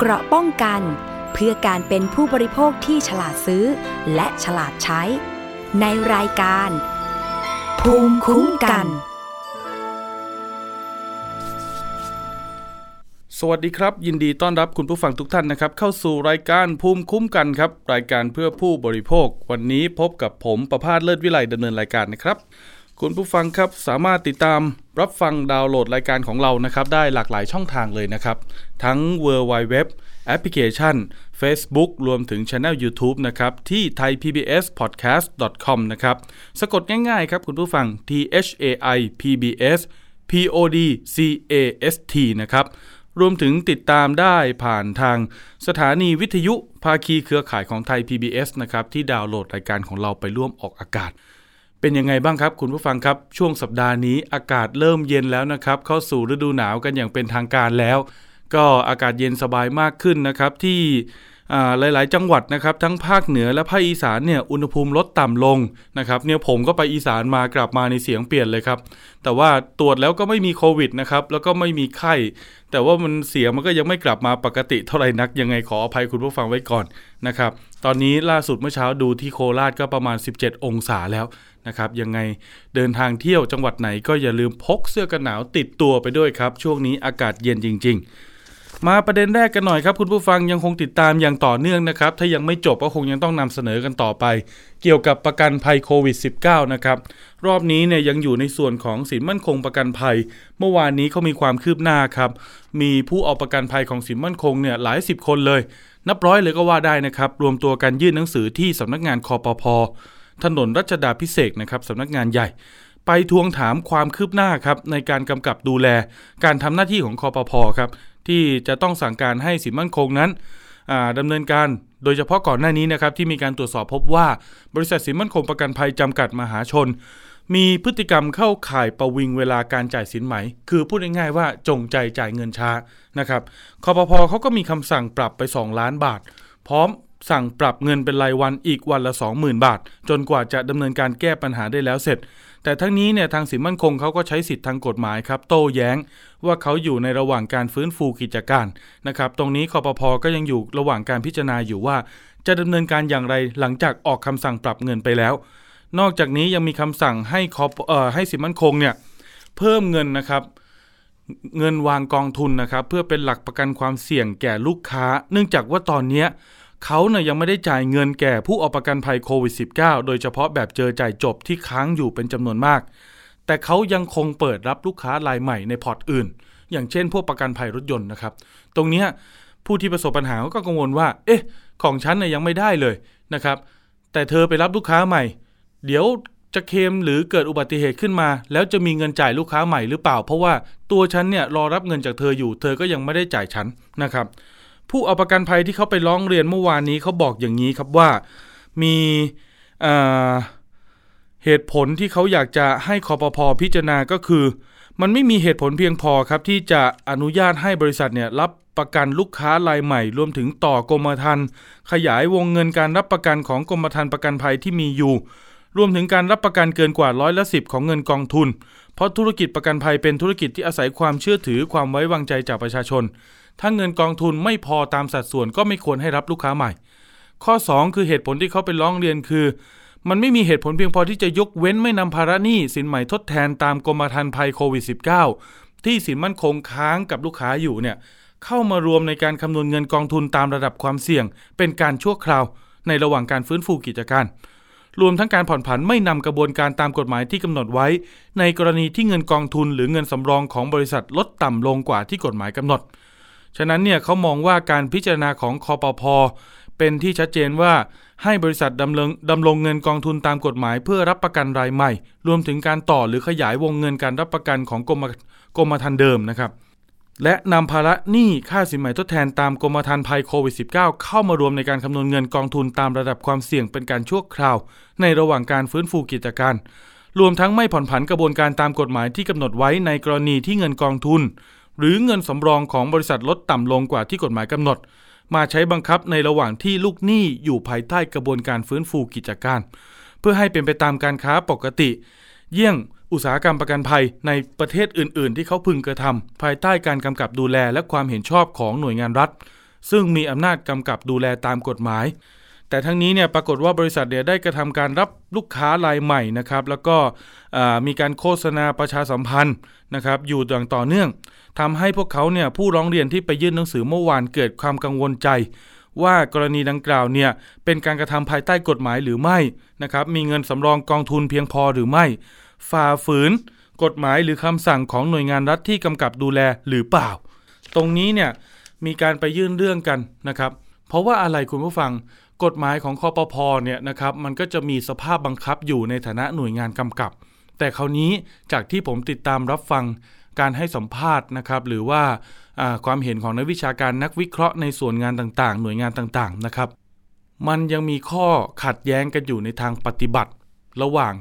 เกราะป้องกัน เพื่อการเป็นผู้บริโภคที่ฉลาดซื้อ และฉลาดใช้ ในรายการ ภูมิคุ้มกัน สวัสดีครับ ยินดีต้อนรับคุณผู้ฟังทุกท่านนะครับ เข้าสู่รายการภูมิคุ้มกันครับ รายการเพื่อผู้บริโภค วันนี้พบกับผมประพาสเลิศวิไลดำเนินรายการนะครับ คุณผู้ฟังครับสามารถติดตามรับฟังดาวน์โหลดรายการของเรานะครับ ได้หลากหลายช่องทางเลยนะครับ ทั้ง w w w แอปพลิเคชัน Facebook รวมถึงช anel YouTube นะครับ ที่ thaipbspodcast.com นะครับ สะกดง่ายๆครับคุณผู้ฟัง t h a i p b s p o d c a s t นะครับรวมถึงติดตามได้ผ่านทางสถานีวิทยุภาคีเครือข่ายของไทย PBS นะครับที่ดาวน์โหลดรายการของเราไปร่วมออกอากาศ เป็นยังไงบ้างครับ คุณผู้ฟังครับ ช่วงสัปดาห์นี้อากาศเริ่มเย็นแล้วนะครับ เข้าสู่ฤดูหนาวกันอย่างเป็นทางการแล้ว ก็อากาศเย็นสบายมากขึ้นนะครับ ที่หลาย ๆ จังหวัดนะครับ ทั้งภาคเหนือและภาคอีสานเนี่ยอุณหภูมิลดต่ำลงนะครับเนี่ยผมก็ไปอีสานมากลับมาในเสียงเปลี่ยนเลยครับ แต่ว่าตรวจแล้วก็ไม่มีโควิดนะครับแล้วก็ไม่มีไข้ แต่ว่ามันเสียงมันก็ยังไม่กลับมาปกติเท่าไหร่นักยังไงขออภัยคุณผู้ฟังไว้ก่อนนะครับตอนนี้ล่าสุดเมื่อเช้าดูที่โคราชก็ประมาณ 17 องศาแล้ว นะครับยังไงเดินทางเที่ยวจังหวัดไหนก็อย่าลืมพกเสื้อกันหนาวติดตัวไปด้วยครับ ช่วงนี้อากาศเย็นจริง ๆ มาประเด็นแรกกันหน่อยครับ คุณผู้ฟังยังคงติดตามอย่างต่อเนื่องนะครับ ถ้ายังไม่จบก็คงยังต้องนำเสนอกันต่อไป เกี่ยวกับประกันภัยโควิด -19 นะครับรอบนี้เนี่ยยังอยู่ในส่วนของสินมั่นคงประกันภัย เมื่อวานนี้เขามีความคืบหน้าครับมีผู้เอาประกันภัยของสินมั่นคงเนี่ยหลายสิบคนเลย นับร้อยเลยก็ว่าได้นะครับรวมตัวกันยื่นหนังสือที่สำนักงานคอปพ ถนนรัชดาพิเศษนะครับสำนักงานใหญ่ ไปทวงถามความคืบหน้าครับในการกำกับดูแล การทำหน้าที่ของคอปพครับที่จะต้องสั่งการให้สินมั่นคงนั้นอ่าดำเนินการโดยเฉพาะก่อนหน้านี้นะครับที่มีการตรวจสอบพบว่าบริษัทสินมั่นคงประกันภัยจำกัดมหาชน มีพฤติกรรมเข้าข่ายประวิงเวลาการจ่ายสินไหม คือพูดง่ายๆว่าจงใจจ่ายเงินช้านะครับคอปพเขาก็มีคำสั่งปรับไป 2 ล้านบาท พร้อม สั่งปรับเงินเป็นรายวันอีกวันละ 20,000 บาท จนกว่าจะดำเนินการแก้ปัญหาได้แล้วเสร็จ แต่ทั้งนี้เนี่ยทางสินมั่นคงเขาก็ใช้สิทธิทางกฎหมายครับโต้แย้ง ว่าเขาอยู่ในระหว่างการฟื้นฟูกิจการนะครับตรงนี้คอปพอก็ยังอยู่ระหว่างการพิจารณาอยู่ว่า จะดำเนินการอย่างไรหลังจากออกคำสั่งปรับเงินไปแล้ว นอกจากนี้ยังมีคำสั่งให้คอปเอ่อให้สินมั่นคงเนี่ยเพิ่มเงินนะครับเงินวางกองทุนนะครับเพื่อเป็นหลักประกันความเสี่ยงแก่ลูกค้า เนื่องจากว่าตอนเนี้ย เขาเนี่ยยังไม่ได้จ่ายเงินแก่ผู้เอาประกันภัยโควิด -19 โดยเฉพาะแบบเจอจ่ายจบที่ค้างอยู่เป็นจำนวนมาก แต่เขายังคงเปิดรับลูกค้ารายใหม่ในพอร์ตอื่น อย่างเช่น พวกประกันภัยรถยนต์นะครับ ตรงนี้ผู้ที่ประสบปัญหาก็กังวลว่า เอ๊ะ ของฉันเนี่ยยังไม่ได้เลยนะครับ แต่เธอไปรับลูกค้าใหม่ เดี๋ยวจะเคมหรือเกิดอุบัติเหตุขึ้นมา แล้วจะมีเงินจ่ายลูกค้าใหม่หรือเปล่า เพราะว่าตัวฉันเนี่ยรอรับเงินจากเธออยู่ เธอก็ยังไม่ได้จ่ายฉันนะครับ ผู้เอาประกันภัยที่เขาไปร้องเรียนเมื่อวานนี้เขาบอกอย่างนี้ครับว่ามีเหตุผลที่เขาอยากจะให้คอปพพิจารณาก็คือ มันไม่มีเหตุผลเพียงพอครับ ที่จะอนุญาตให้บริษัทเนี่ยรับประกันลูกค้ารายใหม่ รวมถึงต่อกรมธรรม์ขยายวงเงินการรับประกันของกรมธรรม์ประกันภัยที่มีอยู่ รวมถึงการรับประกันเกินกว่าร้อยละสิบของเงินกองทุน เพราะธุรกิจประกันภัยเป็นธุรกิจที่อาศัยความเชื่อถือความไว้วางใจจากประชาชน ถ้าเงินกองทุนไม่พอตามสัดส่วนก็ไม่ควรให้รับลูกค้าใหม่ ข้อ 2 คือเหตุผลที่เขาไปร้องเรียนคือ มันไม่มีเหตุผลเพียงพอที่จะยกเว้นไม่นำภาระหนี้สินใหม่ทดแทนตามกรมธรรม์ภัยโควิด -19 ที่สินมั่นคงค้างกับลูกค้าอยู่เนี่ยเข้ามารวมในการคำนวณเงินกองทุนตามระดับความเสี่ยง เป็นการชั่วคราว ในระหว่างการฟื้นฟูกิจการ รวมทั้งการผ่อนผันไม่นำกระบวนการตามกฎหมายที่กำหนดไว้ ในกรณีที่เงินกองทุนหรือเงินสำรองของบริษัทลดต่ำลงกว่าที่กฎหมายกำหนด ฉะนั้นเนี่ยเขามองว่าการพิจารณาของคอปพเป็นที่ชัดเจนว่าให้บริษัทดำรงดำรงเงินกองทุนตามกฎหมาย เพื่อรับประกันรายใหม่ รวมถึงการต่อหรือขยายวงเงินการรับประกันของกรมกรมธรรม์เดิมนะครับ และนำภาระหนี้ค่าสินใหม่ทดแทนตามกรมธรรม์ภัยโควิด -19 เข้ามารวมในการคำนวณเงินกองทุนตามระดับความเสี่ยงเป็นการชั่วคราว ในระหว่างการฟื้นฟูกิจการรวมทั้งไม่ผ่อนผันกระบวนการตามกฎหมายที่กำหนดไว้ในกรณีที่เงินกองทุน หรือเงินสำรองของบริษัทลดต่ำลงกว่าที่กฎหมายกำหนด มาใช้บังคับในระหว่างที่ลูกหนี้อยู่ภายใต้กระบวนการฟื้นฟูกิจการ เพื่อให้เป็นไปตามการค้าปกติ เยี่ยงอุตสาหกรรมประกันภัยในประเทศอื่น ๆ ที่เขาพึงกระทำภายใต้การกำกับดูแลและความเห็นชอบของหน่วยงานรัฐ ซึ่งมีอำนาจกำกับดูแลตามกฎหมาย แต่ทั้งนี้เนี่ยปรากฏว่าบริษัทเนี่ยได้กระทำการรับลูกค้ารายใหม่นะครับ แล้วก็มีการโฆษณาประชาสัมพันธ์นะครับอยู่อย่างต่อเนื่องทำให้พวกเขาเนี่ยผู้ร้องเรียนที่ไปยื่นหนังสือเมื่อวานเกิดความกังวลใจ ว่ากรณีดังกล่าวเนี่ยเป็นการกระทำภายใต้กฎหมายหรือไม่นะครับมีเงินสำรองกองทุนเพียงพอหรือไม่ ฝ่าฝืน กฎหมายหรือคำสั่งของหน่วยงานรัฐที่กำกับดูแลหรือเปล่า ตรงนี้เนี่ยมีการไปยื่นเรื่องกันนะครับ เพราะว่าอะไรคุณผู้ฟัง กฎหมายของคอปพอเนี่ยนะครับมันก็จะมีสภาพบังคับอยู่ในฐานะหน่วยงานกำกับ แต่คราวนี้จากที่ผมติดตามรับฟังการให้สัมภาษณ์นะครับหรือว่าความเห็นของนักวิชาการนักวิเคราะห์ในส่วนงานต่างๆ หน่วยงานต่างๆนะครับมันยังมีข้อขัดแย้งกันอยู่ในทางปฏิบัติ ระหว่าง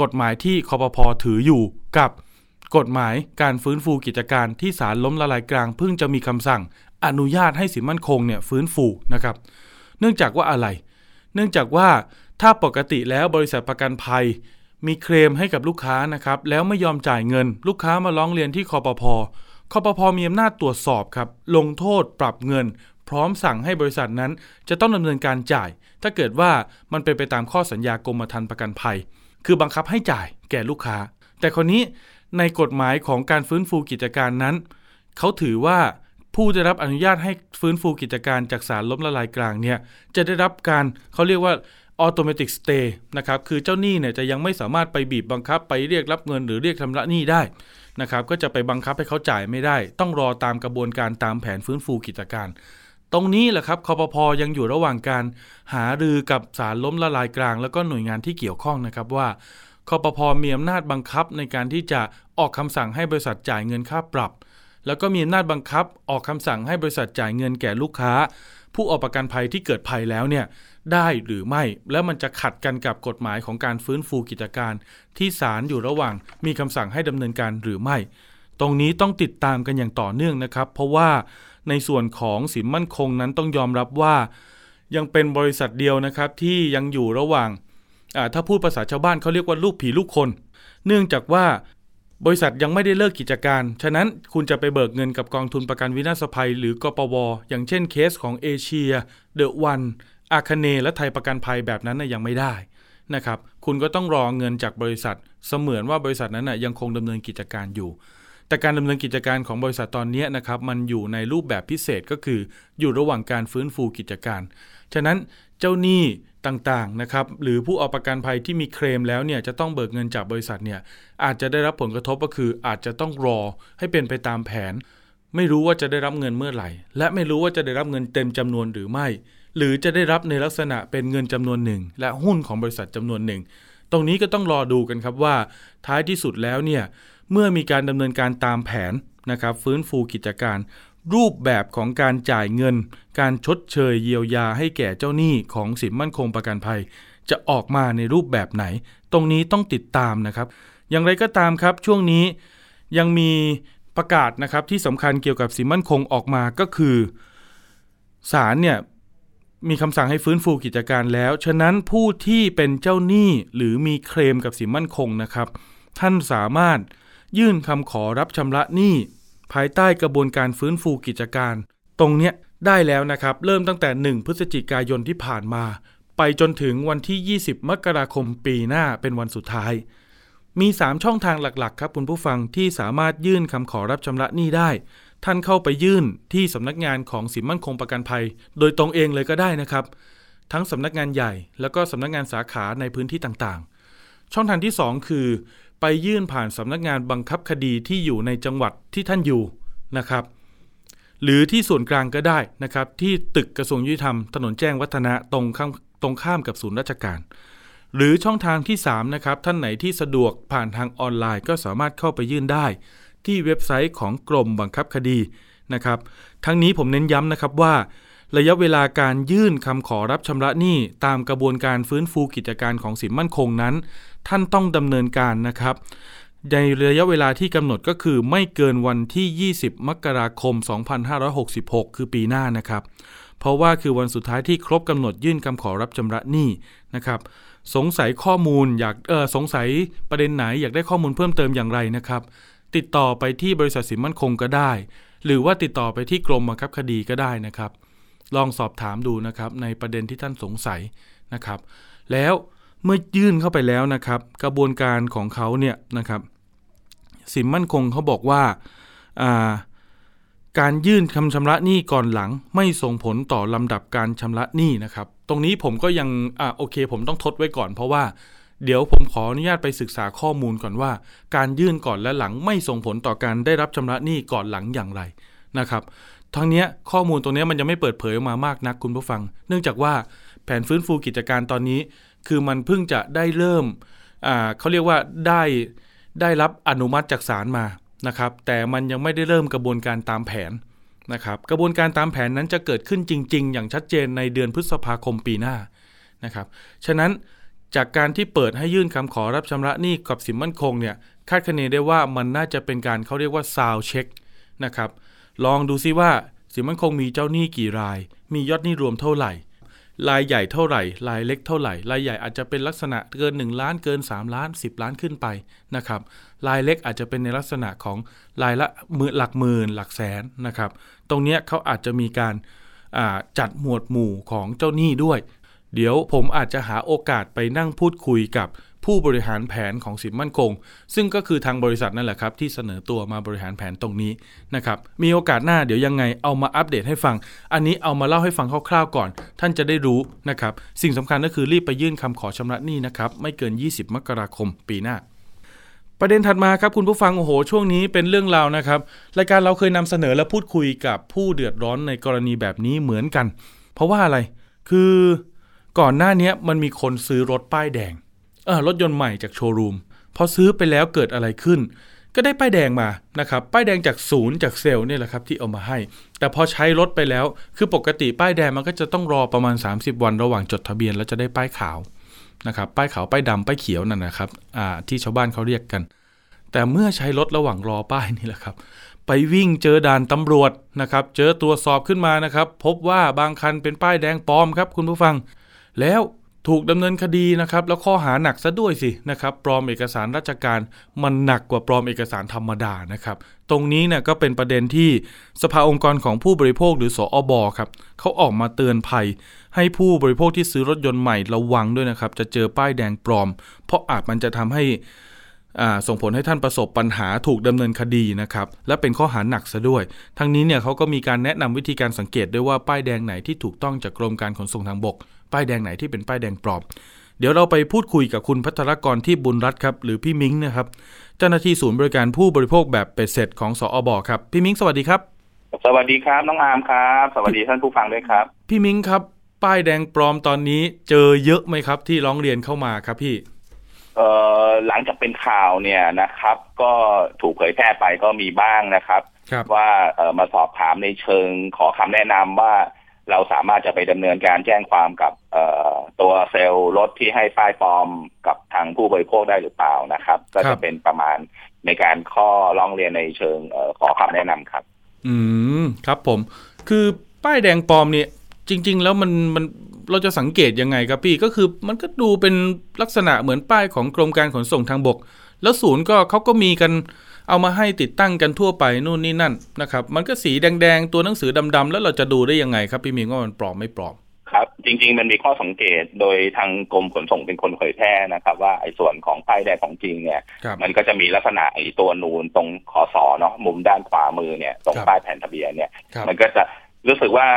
กฎหมายที่คอปพอถืออยู่กับกฎหมายการฟื้นฟูกิจการที่ศาลล้มละลายกลางเพิ่งจะมีคำสั่ง อนุญาตให้สินมั่นคงเนี่ยฟื้นฟูนะครับ เนื่องจากว่าอะไร เนื่องจากว่าถ้าปกติแล้วบริษัทประกันภัย มีเคลมให้กับลูกค้านะครับ แล้วไม่ยอมจ่ายเงิน ลูกค้ามาร้องเรียนที่คอปพอคอปพอมีอำนาจตรวจสอบครับ ลงโทษปรับเงิน พร้อมสั่งให้บริษัทนั้น จะต้องดำเนินการจ่าย ถ้าเกิดว่ามันเป็นไปตามข้อสัญญากรมธรรม์ประกันภัย คือบังคับให้จ่ายแก่ลูกค้า แต่คนนี้ในกฎหมายของการฟื้นฟูกิจการนั้น เขาถือว่า ผู้ได้รับอนุญาตให้ฟื้นฟูกิจการจากศาลล้มละลายกลางเนี่ยจะได้รับการเขาเรียกว่า automatic stay นะครับคือเจ้าหนี้เนี่ยจะยังไม่สามารถไปบีบบังคับไปเรียกรับเงินหรือเรียกชำระหนี้ได้นะครับก็จะไปบังคับให้เขาจ่ายไม่ได้ ต้องรอตามกระบวนการตามแผนฟื้นฟูกิจการ ตรงนี้แหละครับคอปพอยังอยู่ระหว่างการหารือกับศาลล้มละลายกลาง แล้วก็หน่วยงานที่เกี่ยวข้องนะครับว่าคอปพอมีอำนาจบังคับในการที่จะออกคำสั่งให้บริษัทจ่ายเงินค่าปรับ แล้วก็มีอำนาจบังคับออกคำสั่งให้บริษัทจ่ายเงินแก่ลูกค้า ผู้ออกประกันภัยที่เกิดภัยแล้วเนี่ยได้หรือไม่ แล้วมันจะขัดกันกับกฎหมายของการฟื้นฟูกิจการ ที่ศาลอยู่ระหว่างมีคำสั่งให้ดำเนินการหรือไม่ ตรงนี้ต้องติดตามกันอย่างต่อเนื่องนะครับ เพราะว่าในส่วนของสินมั่นคงนั้นต้องยอมรับว่า ยังเป็นบริษัทเดียวนะครับที่ยังอยู่ระหว่างถ้าพูดภาษาชาวบ้านเขาเรียกว่าลูกผีลูกคน เนื่องจากว่า บริษัทยังไม่ได้เลิกกิจการ ฉะนั้นคุณจะไปเบิกเงินกับกองทุนประกันวินาศภัย หรือกปว อย่างเช่นเคสของเอเชีย เดอะวัน อาคเน และไทยประกันภัยแบบนั้นนะยังไม่ได้นะครับ คุณก็ต้องรอเงินจากบริษัท เสมือนว่าบริษัทนั้นนะยังคงดำเนินกิจการอยู่ แต่การดำเนินกิจการของบริษัทตอนนี้นะครับ มันอยู่ในรูปแบบพิเศษก็คือ อยู่ระหว่างการฟื้นฟูกิจการ ฉะนั้นเจ้าหนี้ ต่างๆนะครับหรือผู้เอาประกันภัยที่มีเคลมแล้วเนี่ยจะต้องเบิกเงินจากบริษัทเนี่ยอาจจะได้รับผลกระทบก็คืออาจจะต้องรอให้เป็นไปตามแผน ไม่รู้ว่าจะได้รับเงินเมื่อไหร่ และไม่รู้ว่าจะได้รับเงินเต็มจำนวนหรือไม่ หรือจะได้รับในลักษณะเป็นเงินจำนวนหนึ่ง และหุ้นของบริษัทจำนวนหนึ่ง ตรงนี้ก็ต้องรอดูกันครับว่า ท้ายที่สุดแล้วเนี่ยเมื่อมีการดำเนินการตามแผนนะครับฟื้นฟูกิจการ รูปแบบของการจ่ายเงิน การชดเชยเยียวยาให้แก่เจ้าหนี้ของสินมั่นคงประกันภัย จะออกมาในรูปแบบไหน ตรงนี้ต้องติดตามนะครับ อย่างไรก็ตามครับช่วงนี้ยังมีประกาศนะครับที่สำคัญเกี่ยวกับสินมั่นคงออกมาก็คือศาลเนี่ยมีคำสั่งให้ฟื้นฟูกิจการแล้ว ฉะนั้นผู้ที่เป็นเจ้าหนี้หรือมีเคลมกับสินมั่นคงนะครับ ท่านสามารถยื่นคำขอรับชำระหนี้ ภายใต้กระบวนการฟื้นฟูกิจการ ตรงเนี้ยได้แล้วนะครับ เริ่มตั้งแต่ 1 พฤศจิกายนที่ผ่านมา ไปจนถึงวันที่ 20 มกราคมปีหน้าเป็นวันสุดท้าย มี 3 ช่องทางหลักๆ ครับคุณผู้ฟังที่สามารถยื่นคำขอรับชำระหนี้ได้ ท่านเข้าไปยื่นที่สำนักงานของสินมั่นคงประกันภัย โดยตรงเองเลยก็ได้นะครับ ทั้งสำนักงานใหญ่ แล้วก็สำนักงานสาขาในพื้นที่ต่างๆ ช่องทางที่ 2 คือ ไปยื่นผ่านสำนักงานบังคับคดีที่อยู่ในจังหวัดที่ท่านอยู่นะครับ หรือที่ส่วนกลางก็ได้นะครับ ที่ตึกกระทรวงยุติธรรมถนนแจ้งวัฒนะตรงข้ามตรงข้ามกับศูนย์ราชการ หรือช่องทางที่3นะครับท่านไหนที่สะดวกผ่านทางออนไลน์ก็สามารถเข้าไปยื่นได้ ที่เว็บไซต์ของกรมบังคับคดีนะครับ ทั้งนี้ผมเน้นย้ำนะครับว่า ระยะเวลาการยื่นคำขอรับชำระหนี้ตามกระบวนการฟื้นฟูกิจการของสินมั่นคงนั้น ท่านต้องดำเนินการนะครับ ในระยะเวลาที่กำหนดก็คือไม่เกินวันที่ 20 มกราคม 2566 คือปีหน้านะครับ เพราะว่าคือวันสุดท้ายที่ครบกำหนดยื่นคำขอรับชำระหนี้นะครับสงสัยข้อมูลอยากเออสงสัยประเด็นไหนอยากได้ข้อมูลเพิ่มเติมอย่างไรนะครับ ติดต่อไปที่บริษัทสินมั่นคงก็ได้ หรือว่าติดต่อไปที่กรมบังคับคดีก็ได้นะครับ ลองสอบถามดูนะครับ ในประเด็นที่ท่านสงสัยนะครับ แล้วเมื่อยื่นเข้าไปแล้วนะครับ กระบวนการของเขาเนี่ยนะครับ สินมั่นคงเขาบอกว่าการยื่นคำชำระหนี้ก่อนหลัง ไม่ส่งผลต่อลำดับการชำระหนี้นะครับ ตรงนี้ผมก็ยังอ่าโอเค ผมต้องทดไว้ก่อนเพราะว่าเดี๋ยวผมขออนุญาตไปศึกษาข้อมูลก่อนว่า การยื่นก่อนและหลังไม่ส่งผลต่อการได้รับชำระหนี้ก่อนหลังอย่างไรนะครับ ทั้งนี้ข้อมูลตรงนี้มันยังไม่เปิดเผยออกมามากนักคุณผู้ฟัง เนื่องจากว่าแผนฟื้นฟูกิจการตอนนี้ คือมันเพิ่งจะได้เริ่มเขาเรียกว่าได้ได้รับอนุมัติจากศาลมานะครับ แต่มันยังไม่ได้เริ่มกระบวนการตามแผนนะครับ กระบวนการตามแผนนั้นจะเกิดขึ้นจริง ๆ อย่างชัดเจนในเดือนพฤษภาคมปีหน้านะครับ ฉะนั้นจากการที่เปิดให้ยื่นคำขอรับชำระหนี้กับสินมั่นคงเนี่ยคาดคะเนได้ว่ามันน่าจะเป็นการเขาเรียกว่าซาวเช็คนะครับ ลองดูซิว่าสินมั่นคงมีเจ้าหนี้กี่ราย มียอดหนี้รวมเท่าไหร่รายใหญ่เท่าไหร่รายเล็กเท่าไหร่รายใหญ่อาจจะเป็นลักษณะเกิน 1 ล้านเกิน 3 ล้าน 10 ล้านขึ้นไปนะครับรายเล็กอาจจะเป็นในลักษณะของรายละมือหลักหมื่นหลักแสนนะครับ ตรงนี้เขาอาจจะมีการจัดหมวดหมู่ของเจ้าหนี้ด้วย เดี๋ยวผมอาจจะหาโอกาสไปนั่งพูดคุยกับ ผู้บริหารแผนของสินมั่นคง ซึ่งก็คือทางบริษัทนั่นแหละครับที่เสนอตัวมาบริหารแผนตรงนี้นะครับมีโอกาสหน้าเดี๋ยวยังไงเอามาอัปเดตให้ฟัง อันนี้เอามาเล่าให้ฟังคร่าวๆก่อน ท่านจะได้รู้นะครับสิ่งสำคัญก็คือรีบไปยื่นคำขอชำระหนี้นะครับไม่เกิน 20 มกราคมปีหน้าประเด็นถัดมาครับคุณผู้ฟังโอ้โหช่วงนี้เป็นเรื่องราวนะครับรายการเราเคยนำเสนอและพูดคุยกับผู้เดือดร้อนในกรณีแบบนี้เหมือนกัน เพราะว่าอะไรคือก่อนหน้านี้มันมีคนซื้อรถป้ายแดง รถยนต์ใหม่จากโชว์รูมพอซื้อไปแล้วเกิดอะไรขึ้น ก็ได้ป้ายแดงมานะครับป้ายแดงจากศูนย์จากเซลล์นี่แหละครับที่เอามาให้ แต่พอใช้รถไปแล้วคือปกติป้ายแดงมันก็จะต้องรอประมาณ 30 วันระหว่างจดทะเบียนแล้วจะได้ป้ายขาวนะครับป้ายขาวป้ายดำป้ายเขียวนั่นนะครับที่ชาวบ้านเขาเรียกกัน แต่เมื่อใช้รถระหว่างรอป้ายนี่แหละครับไปวิ่งเจอด่านตำรวจนะครับเจอตรวจสอบขึ้นมานะครับ พบว่าบางคันเป็นป้ายแดงปลอมครับคุณผู้ฟัง แล้ว ถูกดำเนินคดีนะครับแล้วข้อหาหนักซะด้วยสินะครับปลอมเอกสารราชการมันหนักกว่าปลอมเอกสารธรรมดานะครับ ตรงนี้เนี่ยก็เป็นประเด็นที่สภาองค์กรของผู้บริโภคหรือสออบครับเขาออกมาเตือนภัย ให้ผู้บริโภคที่ซื้อรถยนต์ใหม่ระวังด้วยนะครับ จะเจอป้ายแดงปลอม เพราะอาจมันจะทำให้ส่งผลให้ท่านประสบปัญหาถูกดำเนินคดีนะครับและเป็นข้อหาหนักซะด้วย ทั้งนี้เนี่ยเขาก็มีการแนะนำวิธีการสังเกตด้วยว่าป้ายแดงไหนที่ถูกต้องจากกรมการขนส่งทางบก ป้ายแดงไหนที่เป็นป้ายแดงปลอม เดี๋ยวเราไปพูดคุยกับคุณพัทรกรที่บุญรัตครับหรือพี่มิ้งนะครับเจ้าหน้าที่ศูนย์บริการผู้บริโภคแบบเป็ดเสร็จของสออบครับพี่มิ้งสวัสดีครับ สวัสดีครับน้องอาร์มครับ สวัสดีท่านผู้ฟังด้วยครับ พี่มิ้งครับป้ายแดงปลอมตอนนี้เจอเยอะไหมครับ ที่ร้องเรียนเข้ามาครับพี่เอ่อหลังจากเป็นข่าวเนี่ยนะครับ ก็ถูกเผยแพร่ไปก็มีบ้างนะครับรบว่าเอ่อมาสอบถามในเชิงขอคำแนะนำว่าเราสามารถจะไปดำเนินการแจ้งความกับ ตัวเซลล์รถที่ให้ป้ายปลอมกับทางผู้บริโภคได้หรือเปล่านะครับ ก็จะเป็นประมาณในการข้อร้องเรียนในเชิงขอคำแนะนำครับ อืมครับผม คือป้ายแดงปลอมเนี่ย จริง ๆ แล้วมันมันเราจะสังเกตยังไงครับพี่ก็คือมันก็ดูเป็นลักษณะเหมือนป้ายของกรมการขนส่งทางบก แล้วศูนย์ก็เขาก็มีกันเอามาให้ติดตั้งกันทั่วไปนู่นนี่นั่นนะครับ มันก็สีแดงๆตัวหนังสือดำๆแล้วเราจะดูได้ยังไงครับพี่มิงว่ามันปลอมไม่ปลอม ครับ จริง ๆ มันมีข้อสังเกตโดยทางกรมขนส่งเป็นคนเผยแพร่นะครับ ว่าไอ้ส่วนของป้ายแดงของจริงเนี่ย มันก็จะมีลักษณะไอ้ตัวนูนตรงขอสอเนาะมุมด้านขวามือเนี่ยตรงป้ายแผ่นทะเบียนเนี่ย มันก็จะรู้สึกว่า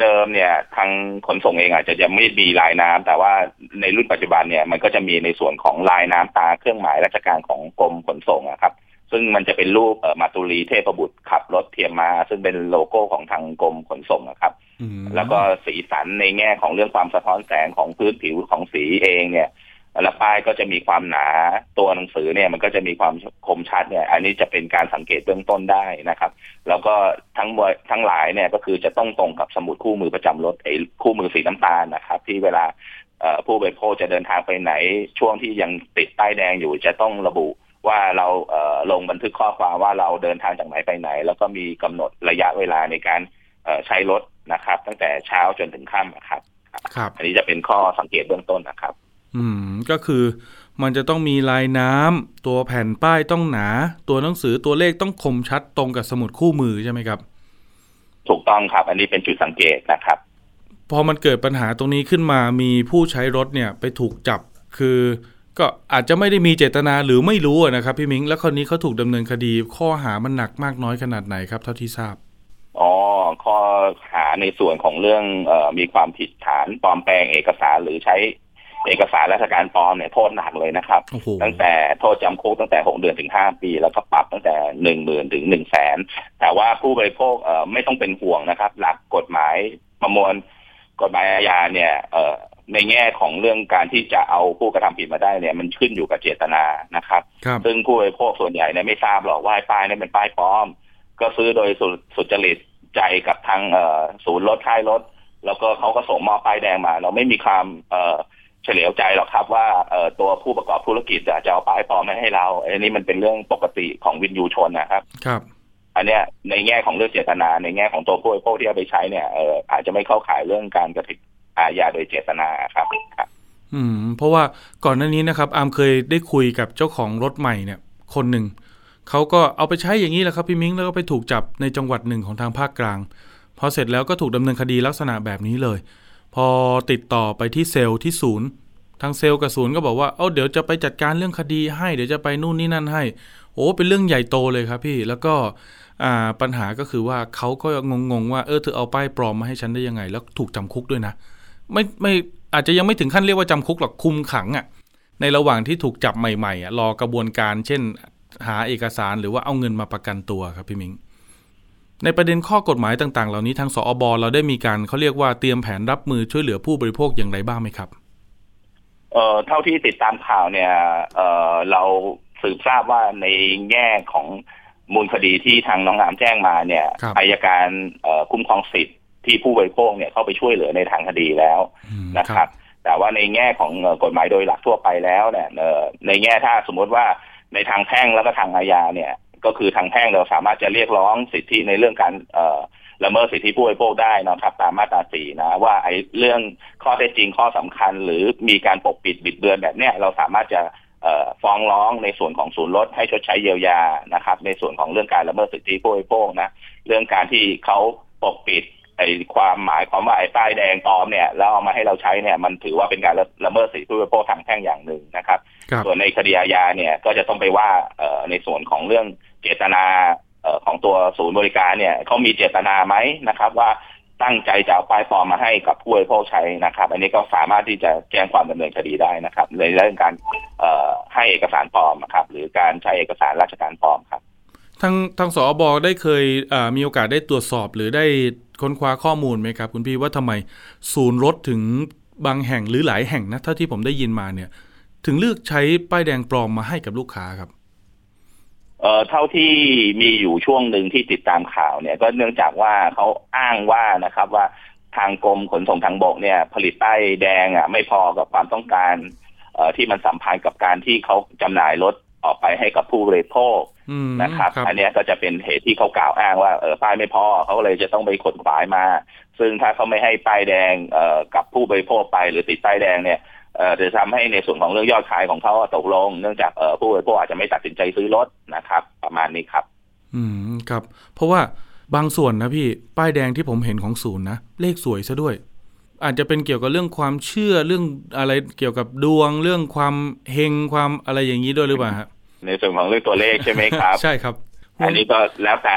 เดิมเนี่ยทางขนส่งเองอาจจะยังไม่มีลายน้ำแต่ว่าในรุ่นปัจจุบันเนี่ยมันก็จะมีในส่วนของลายน้ำตาเครื่องหมายราชการของกรมขนส่งนะครับ ซึ่งมันจะเป็นรูปมาตุลีเทพบุตรขับรถเทียมมา ซึ่งเป็นโลโก้ของทางกรมขนส่งนะครับ แล้วก็สีสันในแง่ของเรื่องความสะท้อนแสงของพื้นผิวของสีเองเนี่ยแล้วป้ายก็จะมีความหนาตัวหนังสือเนี่ย มันก็จะมีความคมชัดเนี่ย อันนี้จะเป็นการสังเกตเบื้องต้นได้นะครับ แล้วก็ทั้งทั้งหลายเนี่ยก็คือจะต้องตรงกับสมุดคู่มือประจำรถไอ้คู่มือสีน้ำตาลนะครับ ที่เวลาผู้บริโภคจะเดินทางไปไหน ช่วงที่ยังติดป้ายแดงอยู่จะต้องระบุ ว่าเราเลงบันทึกข้อความว่าเราเดินทางจากไหนไปไหน แล้วก็มีกำหนดระยะเวลาในการใช้รถนะครับ ตั้งแต่เช้าจนถึงค่ำนะครับครับ อันนี้จะเป็นข้อสังเกตเบื้องต้นนะครับ อืมก็คือมันจะต้องมีลายน้ำตัวแผ่นป้ายต้องหนา ตัวหนังสือตัวเลขต้องคมชัดตรงกับสมุดคู่มือใช่ไหมครับ ถูกต้องครับ อันนี้เป็นจุดสังเกตนะครับ พอมันเกิดปัญหาตรงนี้ขึ้นมามีผู้ใช้รถเนี่ยไปถูกจับคือ ก็อาจจะไม่ได้มีเจตนาหรือไม่รู้นะครับพี่มิง แล้วคนนี้เขาถูกดำเนินคดี ข้อหามันหนักมากน้อยขนาดไหนครับ เท่าที่ทราบอ๋อข้อหาในส่วนของเรื่องเออมีความผิดฐานปลอมแปลงเอกสารหรือใช้เอกสารราชการปลอมเนี่ยโทษหนักเลยนะครับ ตั้งแต่โทษจำคุกตั้งแต่หกเดือนถึงห้าปี แล้วก็ปรับตั้งแต่หนึ่งหมื่นถึงหนึ่งแสนแต่ว่าผู้บริโภคเอ่อไม่ต้องเป็นห่วงนะครับ หลักกฎหมายประมวลกฎหมายอาญาเนี่ยเอ่อ ในแง่ของเรื่องการที่จะเอาผู้กระทำผิดมาได้เนี่ยมันขึ้นอยู่กับเจตนานะครับรบซึ่งผู้บริโภคส่วนใหญ่เนี่ยไม่ทราบหรอกว่าป้ายนี่เป็นป้ายปลอม ก็ซื้อโดยสุจริตใจกับทางศูนย์รถค่ายรถ แล้วก็เขาก็ส่งมอบป้ายแดงมา เราไม่มีความเฉลียวใจหรอกครับว่าตัวผู้ประกอบธุรกิจจะเอาป้ายปลอมมาให้เราอันนี้มันเป็นเรื่องปกติของวินยูชนนะครับครับอันเนี้ยในแง่ของเรื่องเจตนาในแง่ของตัวผู้บริโภคที่เอาไปใช้เนี่ยเอออาจจะไม่เข้าข่ายเรื่องการกระทำ อาญาโดยเจตนาครับครับ อืม เพราะว่าก่อนหน้านี้นะครับ อามเคยได้คุยกับเจ้าของรถใหม่เนี่ย คนหนึ่งเขาก็เอาไปใช้อย่างนี้แหละครับพี่มิ้งแล้วก็ไปถูกจับในจังหวัดหนึ่งของทางภาคกลาง พอเสร็จแล้วก็ถูกดำเนินคดีลักษณะแบบนี้เลย พอติดต่อไปที่เซลล์ที่ศูนย์ทางเซลล์กับศูนย์ก็บอกว่าเอ้าเดี๋ยวจะไปจัดการเรื่องคดีให้เดี๋ยวจะไปนู่นนี่นั่นให้ โอ้เป็นเรื่องใหญ่โตเลยครับพี่แล้วก็อ่าปัญหาก็คือว่าเขาก็งงๆว่าเออเธอเอาป้ายปลอมมาให้ฉันได้ยังไง แล้วถูกจำคุกด้วยนะ ไม่ไม่อาจจะยังไม่ถึงขั้นเรียกว่าจำคุกหรอกคุมขังอะ่ะในระหว่างที่ถูกจับใหม่ๆอะรอกระบวนการเช่น หาเอกสารหรือว่าเอาเงินมาประกันตัวครับพี่มิงในประเด็นข้อกฎหมายต่าง ๆ เหล่านี้ทางสอบอเราได้มีการเขาเรียกว่าเตรียมแผนรับมือช่วยเหลือผู้บริโภคอย่างไรบ้างไหมครับเอ่อเท่าที่ติดตามข่าวเนี่ยเอ่อเราสืบทราบว่าในแง่ของมูลคดีที่ทางน้องงามแจ้งมาเนี่ยอายการคุ้มครองสิทธิ์ ที่ผู้บริโภคเนี่ยเข้าไปช่วยเหลือในทางคดีแล้วนะครับ แต่ว่าในแง่ของกฎหมายโดยหลักทั่วไปแล้วเนี่ยในแง่ถ้าสมมติว่าในทางแพ่งแล้วก็ทางอาญาเนี่ย ก็คือทางแพ่งเราสามารถจะเรียกร้องสิทธิในเรื่องการเอ่อละเมิดสิทธิผู้บริโภคได้นะครับตามมาตราสี่นะ ว่าไอ้เรื่องข้อเท็จจริงข้อสำคัญ หรือมีการปกปิดบิดเบือนแบบเนี้ยเราสามารถจะฟ้องร้องในส่วนของศูนย์ลดให้ชดใช้เยียวยานะครับ ในส่วนของเรื่องการละเมิดสิทธิผู้บริโภคนะ เรื่องการที่เขาปกปิด ไอ้ความหมายความว่าไอ้ป้ายแดงปลอมเนี่ยแล้วเอามาให้เราใช้เนี่ยมันถือว่าเป็นการละเมิดสิทธิผู้บริโภคทางแพ่งอย่างหนึ่งนะครับ ส่วนในคดีอาญาเนี่ยก็จะต้องไปว่าในส่วนของเรื่องเจตนาของตัวศูนย์บริการเนี่ยเขามีเจตนาไหมนะครับ ว่าตั้งใจจะเอาป้ายปลอมมาให้กับผู้บริโภคใช้นะครับ อันนี้ก็สามารถที่จะแจ้งความดำเนินคดีได้นะครับในเรื่องการให้เอกสารปลอมครับหรือการใช้เอกสารราชการปลอมครับ ทางทางสอบอได้เคยมีโอกาสได้ตรวจสอบหรือได้ค้นคว้าข้อมูลไหมครับ คุณพี่ว่าทำไมศูนย์รถถึงบางแห่งหรือหลายแห่งนะเท่าที่ผมได้ยินมาเนี่ย ถึงเลือกใช้ป้ายแดงปลอมมาให้กับลูกค้าครับเอ่อเท่าที่มีอยู่ช่วงหนึ่งที่ติดตามข่าวเนี่ย ก็เนื่องจากว่าเขาอ้างว่านะครับว่าทางกรมขนส่งทางบกเนี่ย ผลิตป้ายแดงอะไม่พอกับความต้องการเอ่อที่มันสัมพันธ์กับการที่เขาจำหน่ายรถ ออกไปให้กับผู้บริโภคนะครับ อันนี้ก็จะเป็นเหตุที่เขากล่าวอ้างว่าเออป้ายไม่พอเขาเลยจะต้องไปขนขวายมา ซึ่งถ้าเขาไม่ให้ป้ายแดงเอ่อกับผู้บริโภคไปหรือติดป้ายแดงเนี่ยเอ่อจะทำให้ในส่วนของเรื่องยอดขายของเขาตกลง เนื่องจากเอ่อผู้บริโภคอาจจะไม่ตัดสินใจซื้อรถนะครับ ประมาณนี้ครับ อืมครับ เพราะว่าบางส่วนนะพี่ป้ายแดงที่ผมเห็นของศูนย์นะเลขสวยซะด้วย อาจจะเป็นเกี่ยวกับเรื่องความเชื่อเรื่องอะไรเกี่ยวกับดวง เรื่องความเฮงความอะไรอย่างนี้ด้วยหรือเปล่าครับในส่วนของเรื่องตัวเลขใช่ไหมครับ ใช่ครับ อันนี้ก็แล้วแต่